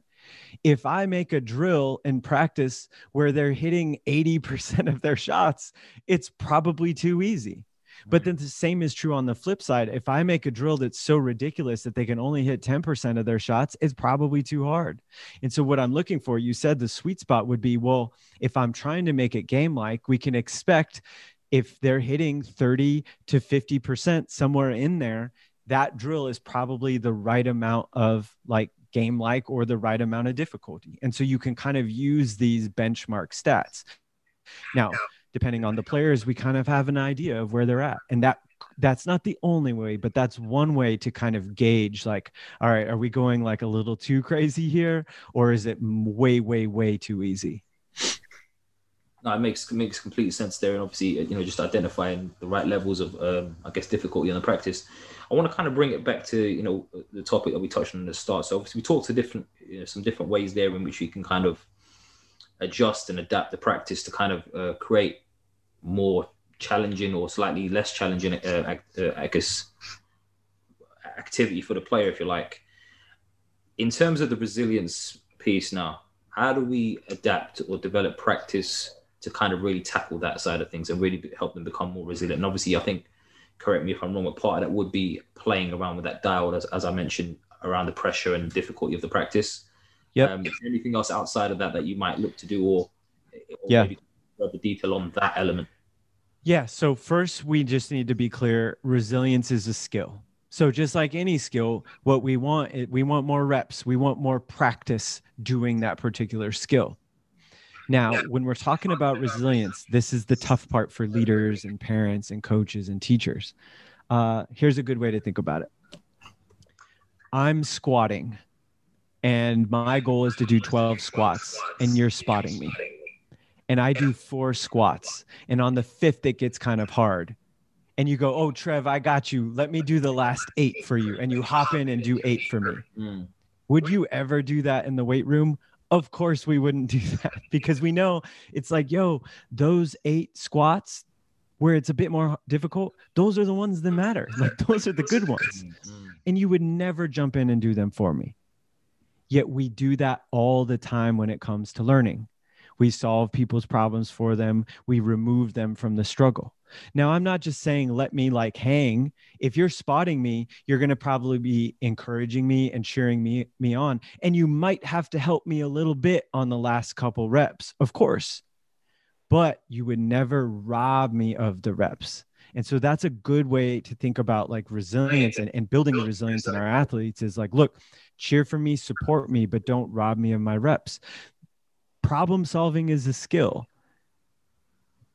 if i make a drill in practice where they're hitting 80% of their shots it's probably too easy but then the same is true on the flip side. If I make a drill that's so ridiculous that they can only hit 10% of their shots, it's probably too hard. And so, what I'm looking for, you said the sweet spot would be well, if I'm trying to make it game like, we can expect if they're hitting 30 to 50% somewhere in there, that drill is probably the right amount of like game like or the right amount of difficulty. And so you can kind of use these benchmark stats. Now, depending on the players, we kind of have an idea of where they're at. And that that's not the only way, but that's one way to kind of gauge like, all right, are we going like a little too crazy here or is it way, way, way too easy? No, it makes makes complete sense there, and obviously, you know, just identifying the right levels of, um, I guess, difficulty in the practice. I want to kind of bring it back to you know the topic that we touched on the start. So obviously, we talked to different, you know, some different ways there in which we can kind of adjust and adapt the practice to kind of uh, create more challenging or slightly less challenging, uh, uh, I guess, activity for the player, if you like. In terms of the resilience piece now, how do we adapt or develop practice to kind of really tackle that side of things and really help them become more resilient? And obviously, I think, correct me if I'm wrong, but part of that would be playing around with that dial, as, as I mentioned, around the pressure and difficulty of the practice. Yeah. Um, anything else outside of that that you might look to do, or, or yeah, maybe further detail on that element? Yeah. So, first, we just need to be clear resilience is a skill. So, just like any skill, what we want, we want more reps, we want more practice doing that particular skill. Now, when we're talking about resilience, this is the tough part for leaders and parents and coaches and teachers. Uh, here's a good way to think about it I'm squatting, and my goal is to do 12 squats, and you're spotting me and I do four squats. And on the fifth, it gets kind of hard. And you go, Oh, Trev, I got you. Let me do the last eight for you. And you hop in and do eight for me. Mm. Would you ever do that in the weight room? Of course, we wouldn't do that because we know it's like, yo, those eight squats where it's a bit more difficult, those are the ones that matter. Like, those are the good ones. Mm-hmm. And you would never jump in and do them for me. Yet we do that all the time when it comes to learning. We solve people's problems for them. We remove them from the struggle. Now, I'm not just saying, let me like hang. If you're spotting me, you're going to probably be encouraging me and cheering me, me on. And you might have to help me a little bit on the last couple reps, of course, but you would never rob me of the reps. And so that's a good way to think about like resilience and, and building the resilience in our athletes is like, look, cheer for me, support me, but don't rob me of my reps problem solving is a skill.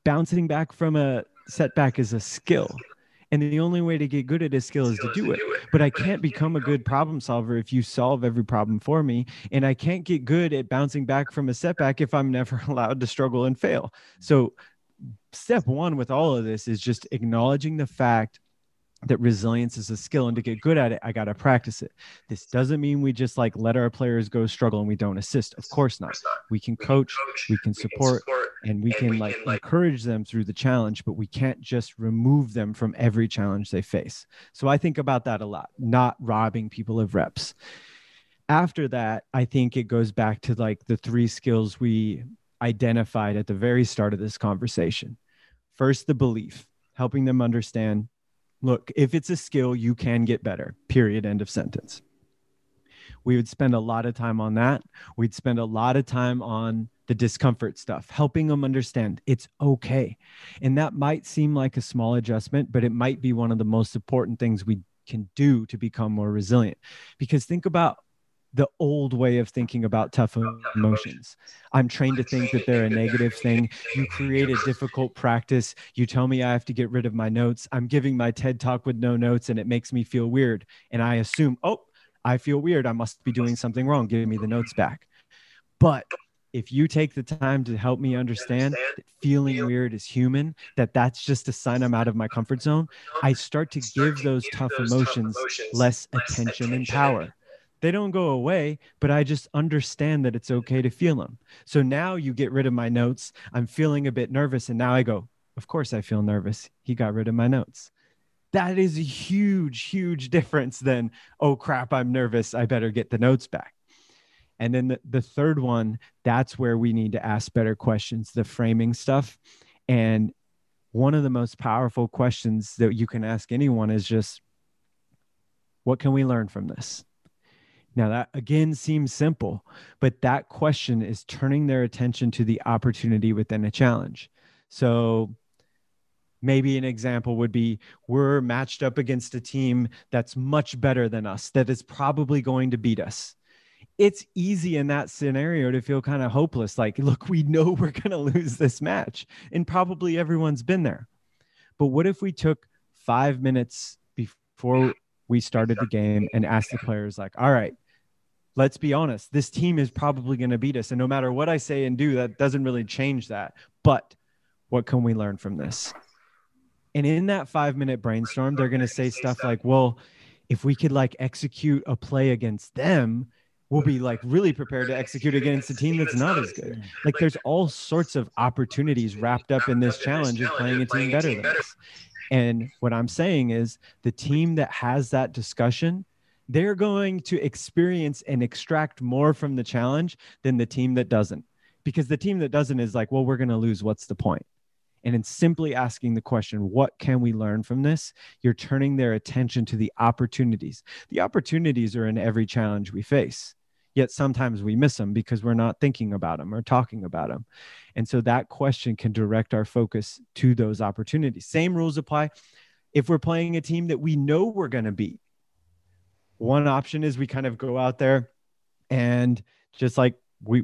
Bouncing back from a setback is a skill. And the only way to get good at a skill is to do it. But I can't become a good problem solver if you solve every problem for me. And I can't get good at bouncing back from a setback if I'm never allowed to struggle and fail. So, step one with all of this is just acknowledging the fact that resilience is a skill and to get good at it i got to practice it. This doesn't mean we just like let our players go struggle and we don't assist. Of course not. We can coach we can support and we can like encourage them through the challenge but we can't just remove them from every challenge they face. So i think about that a lot not robbing people of reps. After that i think it goes back to like the three skills we identified at the very start of this conversation. First the belief helping them understand Look, if it's a skill, you can get better. Period. End of sentence. We would spend a lot of time on that. We'd spend a lot of time on the discomfort stuff, helping them understand it's okay. And that might seem like a small adjustment, but it might be one of the most important things we can do to become more resilient. Because think about the old way of thinking about tough emotions. I'm trained to think that they're a negative thing. You create a difficult practice. You tell me I have to get rid of my notes. I'm giving my TED talk with no notes and it makes me feel weird. And I assume, oh, I feel weird. I must be doing something wrong. Give me the notes back. But if you take the time to help me understand that feeling weird is human, that that's just a sign I'm out of my comfort zone, I start to give those tough emotions less attention and power. They don't go away, but I just understand that it's okay to feel them. So now you get rid of my notes. I'm feeling a bit nervous. And now I go, Of course I feel nervous. He got rid of my notes. That is a huge, huge difference than, Oh crap, I'm nervous. I better get the notes back and then the, the third one, that's where we need to ask better questions, the framing stuff. And one of the most powerful questions that you can ask anyone is just, what can we learn from this? Now, that again seems simple, but that question is turning their attention to the opportunity within a challenge. So, maybe an example would be we're matched up against a team that's much better than us, that is probably going to beat us it's easy in that scenario to feel kind of hopeless. Like, look, we know we're going to lose this match. And probably everyone's been there. But what if we took five minutes before we started the game and asked the players, like, all right, let's be honest, this team is probably going to beat us. And no matter what I say and do, that doesn't really change that. But what can we learn from this? And in that five minute brainstorm, they're going to say stuff like, well, if we could like execute a play against them, we'll be like really prepared to execute against a team that's not as good. Like there's all sorts of opportunities wrapped up in this challenge of playing a team better than us. And what I'm saying is the team that has that discussion, they're going to experience and extract more from the challenge than the team that doesn't. Because the team that doesn't is like, well, we're going to lose. What's the point? And in simply asking the question, what can we learn from this? You're turning their attention to the opportunities. The opportunities are in every challenge we face yet sometimes we miss them because we're not thinking about them or talking about them and so that question can direct our focus to those opportunities. Same rules apply. If we're playing a team that we know we're going to beat one option is we kind of go out there and just like we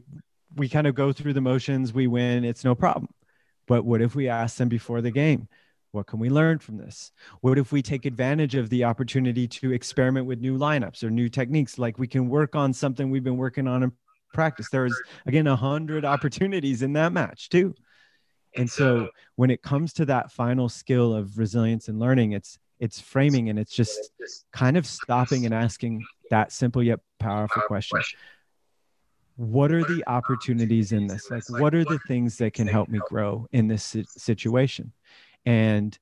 we kind of go through the motions we win it's no problem. But what if we ask them before the game what can we learn from this? What if we take advantage of the opportunity to experiment with new lineups or new techniques? Like we can work on something we've been working on in practice. There is again a hundred opportunities in that match too. And so when it comes to that final skill of resilience and learning, it's it's framing and it's just kind of stopping and asking that simple yet powerful question. What are the opportunities in this? Like, what are the things that can help me grow in this situation? And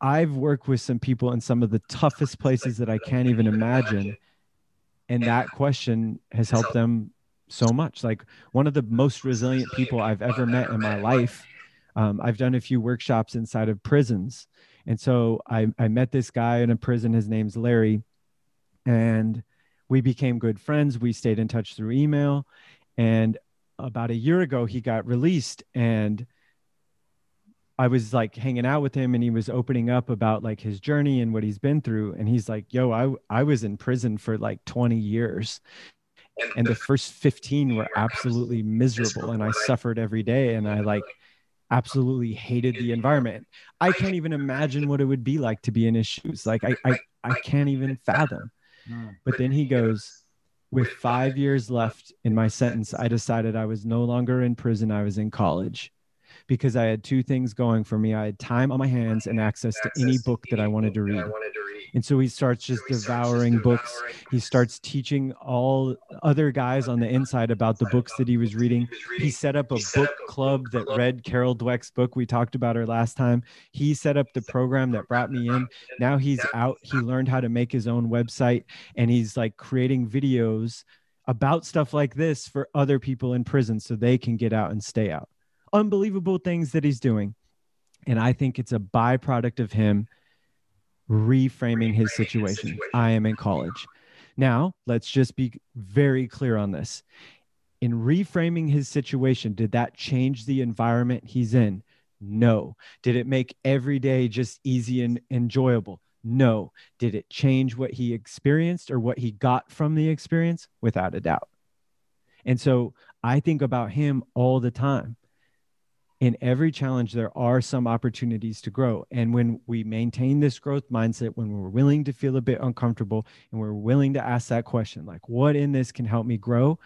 I've worked with some people in some of the toughest places that I can't even imagine. And that question has helped them so much. Like one of the most resilient people I've ever met in my life. Um, I've done a few workshops inside of prisons. And so I, I met this guy in a prison. His name's Larry. And we became good friends. We stayed in touch through email. And about a year ago, he got released. And I was like hanging out with him and he was opening up about like his journey and what he's been through. And he's like, yo, I, I was in prison for like 20 years. And the first 15 were absolutely miserable. And I suffered every day. And I like absolutely hated the environment. I can't even imagine what it would be like to be in his shoes. Like I, I, I can't even fathom. Mm. But then he goes, with five years left in my sentence, I decided I was no longer in prison. I was in college because I had two things going for me. I had time on my hands and access to any book that I wanted to read. And so he starts just devouring books. He starts teaching all other guys on the inside about the books that he was reading. He set up a book club that read Carol Dweck's book. We talked about her last time. He set up the program that brought me in. Now he's out. He learned how to make his own website and he's like creating videos about stuff like this for other people in prison so they can get out and stay out unbelievable things that he's doing. And I think it's a byproduct of him reframing his situation. I am in college. Now, let's just be very clear on this. In reframing his situation, did that change the environment he's in? No. Did it make every day just easy and enjoyable? No. Did it change what he experienced or what he got from the experience? Without a doubt. And so I think about him all the time. In every challenge, there are some opportunities to grow. And when we maintain this growth mindset, when we're willing to feel a bit uncomfortable and we're willing to ask that question, like, what in this can help me grow?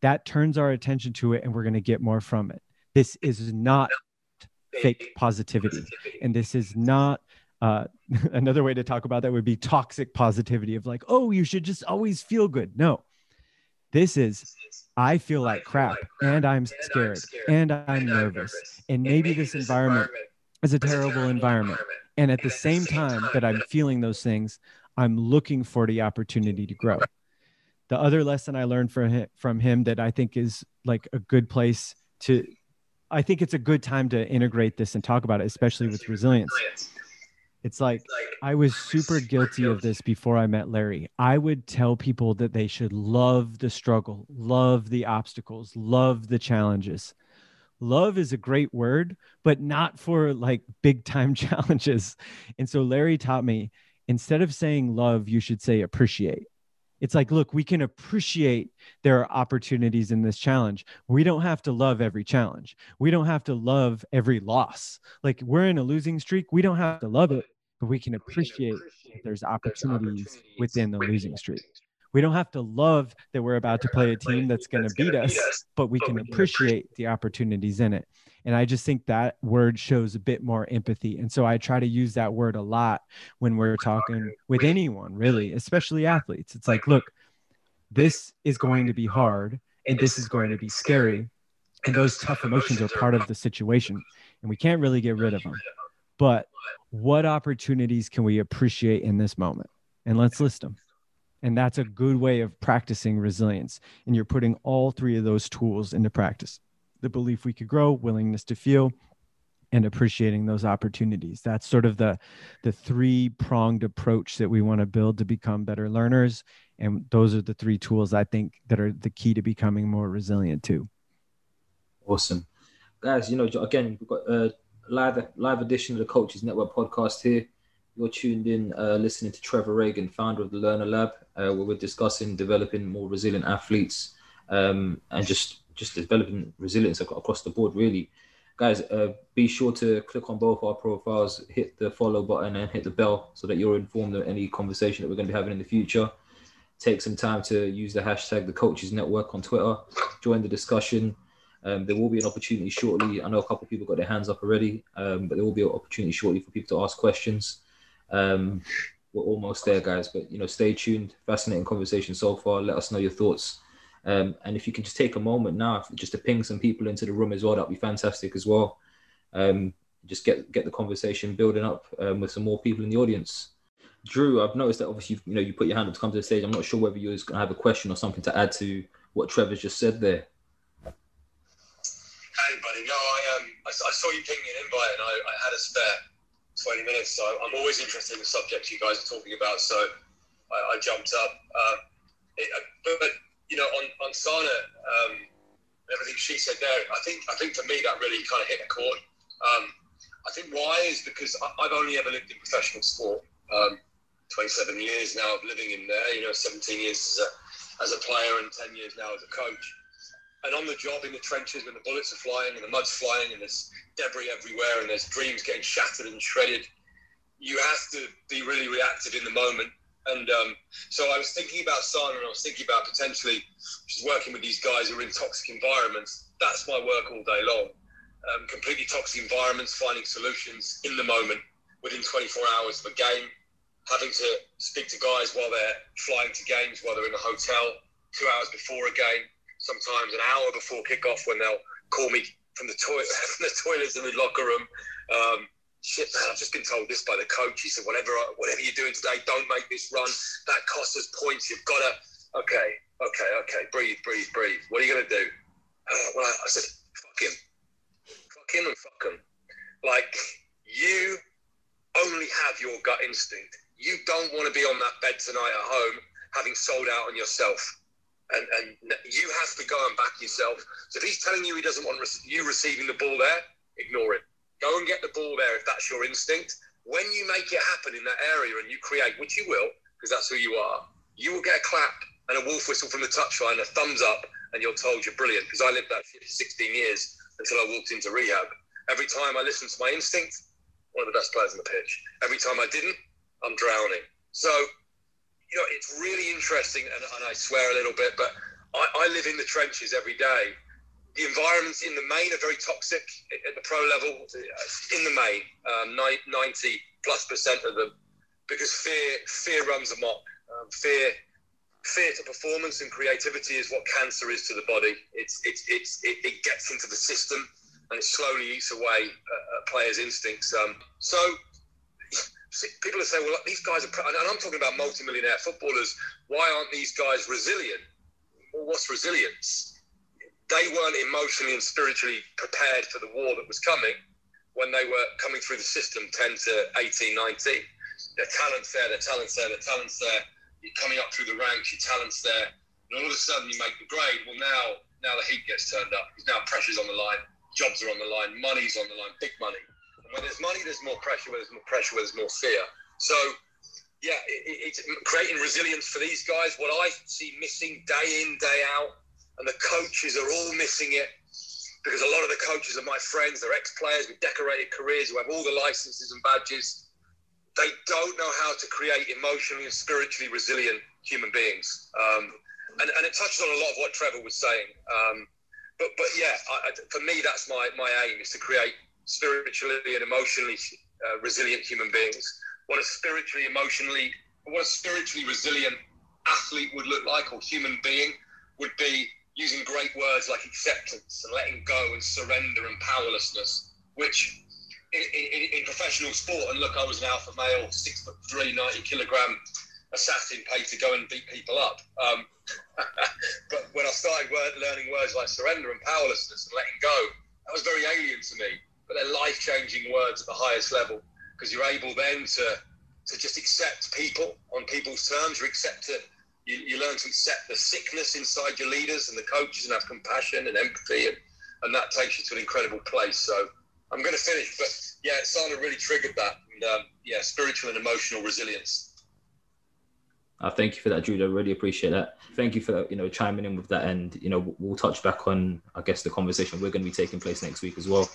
That turns our attention to it and we're going to get more from it. This is not fake positivity. And this is not uh, another way to talk about that would be toxic positivity of like, oh, you should just always feel good. No, this is, I feel like crap and I'm scared and I'm nervous. And maybe this environment is a terrible environment. And at the same time that I'm feeling those things, I'm looking for the opportunity to grow. The other lesson I learned from him, from him that I think is like a good place to, I think it's a good time to integrate this and talk about it, especially with resilience it's like I was super guilty of this before I met Larry. I would tell people that they should love the struggle, love the obstacles, love the challenges. Love is a great word, but not for like big time challenges. And so Larry taught me instead of saying love, you should say appreciate. It's like, look, we can appreciate there are opportunities in this challenge. We don't have to love every challenge. We don't have to love every loss. Like we're in a losing streak. We don't have to love it, but we can appreciate that there's opportunities within the losing streak. We don't have to love that we're about to play a team that's going to beat us, but we can appreciate the opportunities in it. And I just think that word shows a bit more empathy. And so I try to use that word a lot when we're talking with anyone, really, especially athletes. It's like, look, this is going to be hard and this is going to be scary. And those tough emotions are part of the situation. And we can't really get rid of them. But what opportunities can we appreciate in this moment? And let's list them. And that's a good way of practicing resilience. And you're putting all three of those tools into practice the belief we could grow, willingness to feel, and appreciating those opportunities. That's sort of the the three pronged approach that we want to build to become better learners. And those are the three tools I think that are the key to becoming more resilient too. Awesome, guys. You know, again, we've got a live live edition of the Coaches Network podcast here. You're tuned in, uh, listening to Trevor Ragan, founder of the Learner Lab, uh, where we're discussing developing more resilient athletes um, and just just developing resilience across the board, really. Guys, uh, be sure to click on both our profiles, hit the follow button, and hit the bell so that you're informed of any conversation that we're going to be having in the future. Take some time to use the hashtag the Coaches Network on Twitter. Join the discussion. Um, there will be an opportunity shortly. I know a couple of people got their hands up already, um, but there will be an opportunity shortly for people to ask questions. Um, we're almost there, guys. But you know, stay tuned. Fascinating conversation so far. Let us know your thoughts um, and if you can just take a moment now, just to ping some people into the room as well, that'd be fantastic as well. Um, just get get the conversation building up um, with some more people in the audience. Drew, I've noticed that obviously you know you put your hand up to come to the stage. I'm not sure whether you're going to have a question or something to add to what Trevor's just said there. Hey, buddy. No, I um, I, I saw you ping me an invite, and I, I, had a spare 20 minutes. So I'm always interested in the subject you guys are talking about. So I, I jumped up. Uh, it, uh, but, but you know, on on Sana, um, everything she said there, I think I think for me that really kind of hit a chord. Um, I think why is because I, have only ever lived in professional sport. Um, 27 years now of living in there. You know, 17 years as a as a player and 10 years now as a coach. And on the job in the trenches when the bullets are flying and the mud's flying and there's debris everywhere and there's dreams getting shattered and shredded, you have to be really reactive in the moment and um, so I was thinking about Sana and I was thinking about potentially just working with these guys who are in toxic environments. That's my work all day long. Um, completely toxic environments, finding solutions in the moment within 24 hours of a game, having to speak to guys while they're flying to games, while they're in a hotel, two hours before a game, sometimes an hour before kickoff when they'll call me from the toilet, from the toilets in the locker room. Um, shit, man, I've just been told this by the coach. He said, whatever, whatever you're doing today, don't make this run. That costs us points. You've got to, okay, okay, okay, breathe, breathe, breathe. What are you to do? Uh, well, I, I said, fuck him. Fuck him and fuck him. Like, you only have your gut instinct. You don't want to be on that bed tonight at home having sold out on yourself. And, and you have to go and back yourself. So if he's telling you he doesn't want you receiving the ball there, ignore it Go and get the ball there if that's your instinct. when you make it happen in that area and you create, which you will, because that's who you are, you will get a clap and a wolf whistle from the touchline, a thumbs up, and you're told you're brilliant. Because I lived that for 16 years until I walked into rehab. Every time I listened to my instinct, one of the best players on the pitch. Every time I didn't, I'm drowning. So, you know, it's really interesting, and, and I swear a little bit, but I, I live in the trenches every day. The environments in the main are very toxic at the pro level. In the main, um, 90 plus percent of them, because fear fear runs amok. Um, fear fear to performance and creativity is what cancer is to the body. It's it's it's it, it gets into the system and it slowly eats away uh, players' instincts. Um, so people are saying, well, these guys are, and I'm talking about multimillionaire footballers. Why aren't these guys resilient? Well, what's resilience? They weren't emotionally and spiritually prepared for the war that was coming when they were coming through the system 10 to 18, 19. Their talent's there, their talent's there, their talent's there. You're coming up through the ranks, your talent's there. And all of a sudden you make the grade. Well, now, now the heat gets turned up because now pressure's on the line jobs are on the line, money's on the line, big money. When there's money, there's more pressure. Where there's more pressure, there's more fear. So, yeah, it, it's creating resilience for these guys. What I see missing day in, day out, and the coaches are all missing it because a lot of the coaches are my friends. They're ex-players with decorated careers who have all the licenses and badges. They don't know how to create emotionally and spiritually resilient human beings. Um, and, and, it touches on a lot of what Trevor was saying. Um, but but yeah, I, for me, that's my my aim is to create spiritually and emotionally uh, resilient human beings. What a spiritually, emotionally, what a spiritually resilient athlete would look like, or human being, would be using great words like acceptance and letting go and surrender and powerlessness, which in, in, in, professional sport, and look, I was an alpha male, six foot three, 90 kilogram assassin paid to go and beat people up. Um, but when I started word, learning words like surrender and powerlessness and letting go, that was very alien to me. But they're life changing words at the highest level because you're able then to, to just accept people on people's terms. You accept it. You, you learn to accept the sickness inside your leaders and the coaches and have compassion and empathy, and, and that takes you to an incredible place. So I'm going to finish, but yeah, Sana really triggered that. And, um, yeah, spiritual and emotional resilience. Uh, thank you for that, Jude. I really appreciate that. Thank you for you know chiming in with that, and you know we'll touch back on I guess the conversation we're going to be taking place next week as well.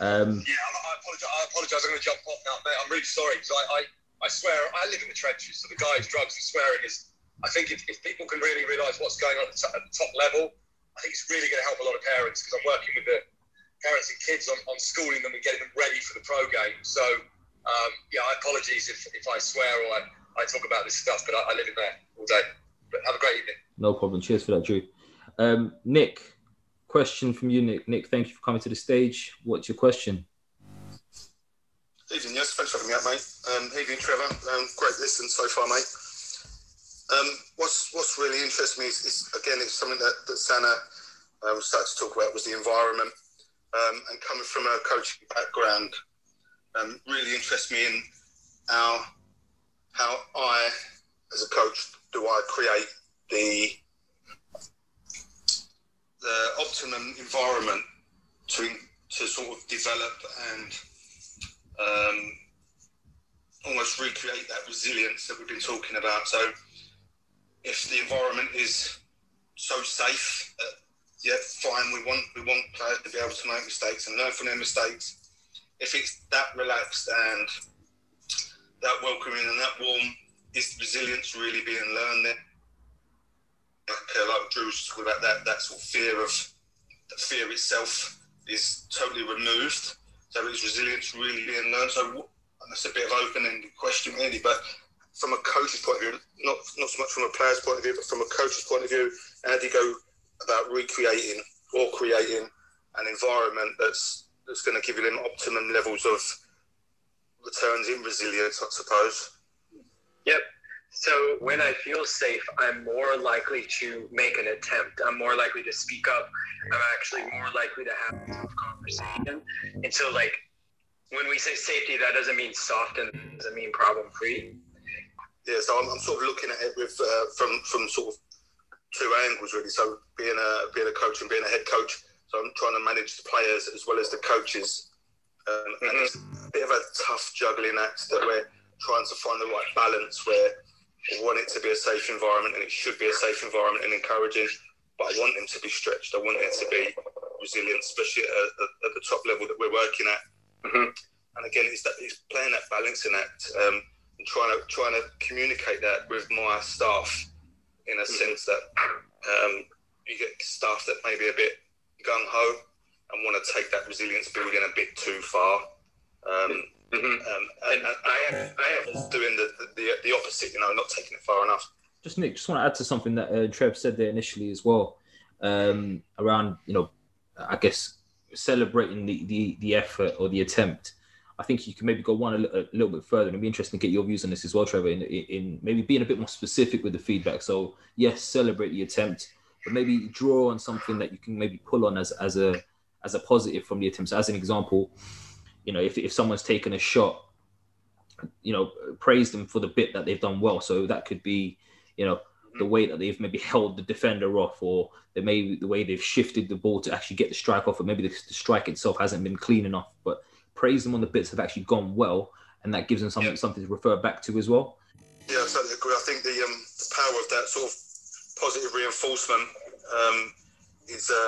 Um, yeah, I, apologize. I apologize. I'm going to jump off now, mate. I'm really sorry because I, I, I swear I live in the trenches. So the guys, drugs, and swearing is. I think if, if people can really realise what's going on at the, at the, top level, I think it's really going to help a lot of parents because I'm working with the parents and kids on, on schooling them and getting them ready for the pro game. So um, yeah, I apologize if, if I swear or I I talk about this stuff, but I, I live in there all day. But have a great evening. No problem. Cheers for that, Drew. Um, Nick, question from you, Nick. Nick, thank you for coming to the stage. What's your question? Evening, yes. Thanks for having me out, mate. Um, evening, Trevor. Um, great listen so far, mate. Um, what's what's really interesting me is, is again, it's something that, that Sana um, started to talk about was the environment. Um, and coming from a coaching background, um, really interests me in our how I, as a coach, do I create the the optimum environment to to sort of develop and um, almost recreate that resilience that we've been talking about. So, if the environment is so safe, uh, yeah, fine. We want we want players to be able to make mistakes and learn from their mistakes. If it's that relaxed and that welcoming and that warm is resilience really being learned there. Like, uh, like Drew was talking about that, that sort of fear of the fear itself is totally removed. So is resilience really being learned? So that's a bit of open-ended question, really. But from a coach's point of view, not not so much from a player's point of view, but from a coach's point of view, how do you go about recreating or creating an environment that's that's going to give you them optimum levels of returns in resilience, I suppose. Yep. So when I feel safe, I'm more likely to make an attempt. I'm more likely to speak up. I'm actually more likely to have a tough conversation. And so, like, when we say safety, that doesn't mean soft and doesn't mean problem free. Yeah, so I'm, I'm, sort of looking at it with uh, from from sort of two angles really. So being a being a coach and being a head coach, so I'm trying to manage the players as well as the coaches Um, and it's a bit of a tough juggling act that we're trying to find the right balance where want it to be a safe environment and it should be a safe environment and encouraging, but I want them to be stretched. I want it to be resilient, especially at, at, at the top level that we're working at. Mm-hmm. And again, it's, that, it's playing that balancing act um, and trying to trying to communicate that with my staff in a mm-hmm. sense that um, you get staff that may be a bit gung ho and want to take that resilience building a bit too far. Um, mm-hmm. um, and, I have, I have doing the, the, the opposite, you know, not taking it far enough. Just Nick, just want to add to something that uh, Trev said there initially as well, um, around you know, I guess celebrating the, the the effort or the attempt. I think you can maybe go one a, a little bit further, and it'd be interesting to get your views on this as well, Trevor. In, in maybe being a bit more specific with the feedback. So yes, celebrate the attempt, but maybe draw on something that you can maybe pull on as as a as a positive from the attempt. So as an example, you know, if, if someone's taken a shot, you know, praise them for the bit that they've done well. So that could be, you know, the way that they've maybe held the defender off, or the maybe the way they've shifted the ball to actually get the strike off, or maybe the, the strike itself hasn't been clean enough. But praise them on the bits that have actually gone well, and that gives them something yeah. something to refer back to as well. Yeah, I totally agree. I think the um, the power of that sort of positive reinforcement um, is a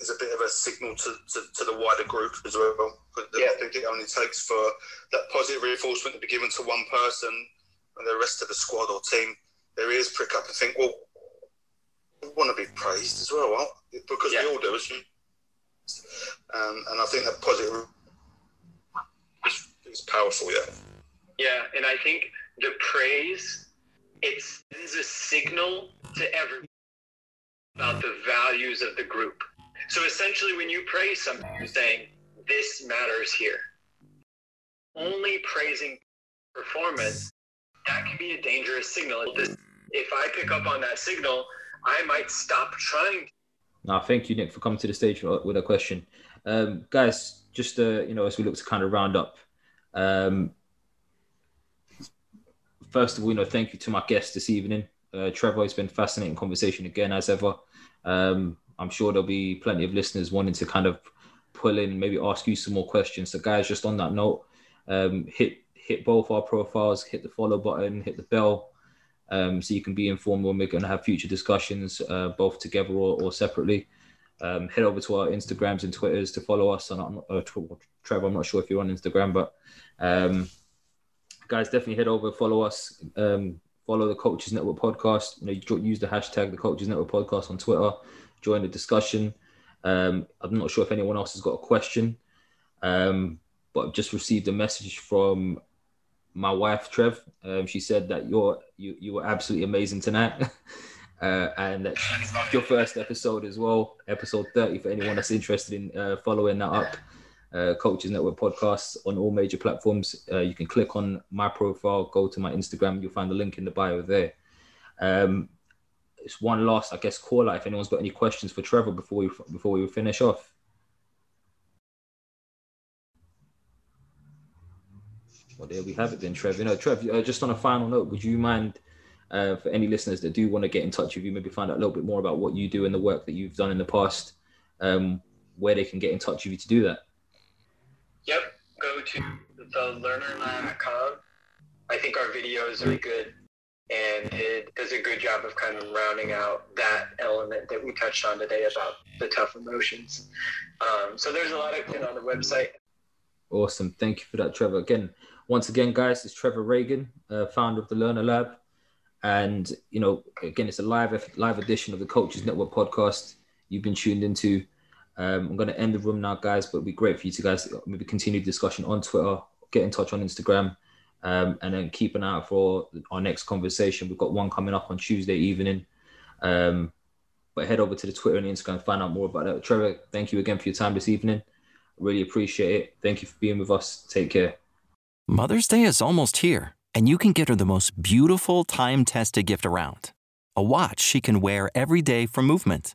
is a bit of a signal to, to, to the wider group as well. But yeah. I think it only takes for that positive reinforcement to be given to one person, and the rest of the squad or team, their ears prick up and think, well, we want to be praised as well, well because yeah. we all do, isn't um, and I think that positive is, is powerful, yeah. Yeah, and I think the praise it sends a signal to everyone about the values of the group. So essentially, when you praise something, you're saying, This matters here. Only praising performance, that can be a dangerous signal. If I pick up on that signal, I might stop trying. Now, thank you, Nick, for coming to the stage with a question. Um, guys, just uh, you know, as we look to kind of round up, um, first of all, you know, thank you to my guest this evening. Uh, Trevor, it's been fascinating conversation again, as ever. Um, I'm sure there'll be plenty of listeners wanting to kind of pull in, maybe ask you some more questions. So, guys, just on that note, um, hit hit both our profiles, hit the follow button, hit the bell, um, so you can be informed when we're going to have future discussions, uh, both together or, or separately. Um, head over to our Instagrams and Twitters to follow us. And uh, Trevor, I'm not sure if you're on Instagram, but um, guys, definitely head over, follow us. Um, follow the Coaches Network podcast. You know, use the hashtag the Coaches Network podcast on Twitter. Join the discussion. Um, I'm not sure if anyone else has got a question, um, but I've just received a message from my wife Trev. Um, she said that you're you you were absolutely amazing tonight, uh, and that's your first episode as well, episode 30. For anyone that's interested in uh, following that up uh, Coaches Network podcasts on all major platforms. Uh, you can click on my profile, go to my Instagram, you'll find the link in the bio there. Um, it's one last, I guess, call out if anyone's got any questions for Trevor before we before we finish off. Well, there we have it then, Trev. You know, Trev, uh, just on a final note, would you mind uh, for any listeners that do want to get in touch with you, maybe find out a little bit more about what you do and the work that you've done in the past, um, where they can get in touch with you to do that? Yep. Go to the thelearnerlab.com. I think our videos are good and it does a good job of kind of rounding out that element that we touched on today about the tough emotions. Um, so there's a lot of it on the website. Awesome. Thank you for that, Trevor. Again, once again, guys, it's Trevor Ragan, uh, founder of the Learner Lab. And, you know, again, it's a live live edition of the Coaches Network podcast you've been tuned into. Um, I'm going to end the room now, guys, but it'd be great for you to guys maybe continue the discussion on Twitter, get in touch on Instagram, um, and then keep an eye out for our next conversation. We've got one coming up on Tuesday evening. Um, but head over to the Twitter and Instagram and find out more about that. Trevor, thank you again for your time this evening. Really appreciate it. Thank you for being with us. Take care. Mother's Day is almost here, and you can get her the most beautiful time tested gift around a watch she can wear every day for movement.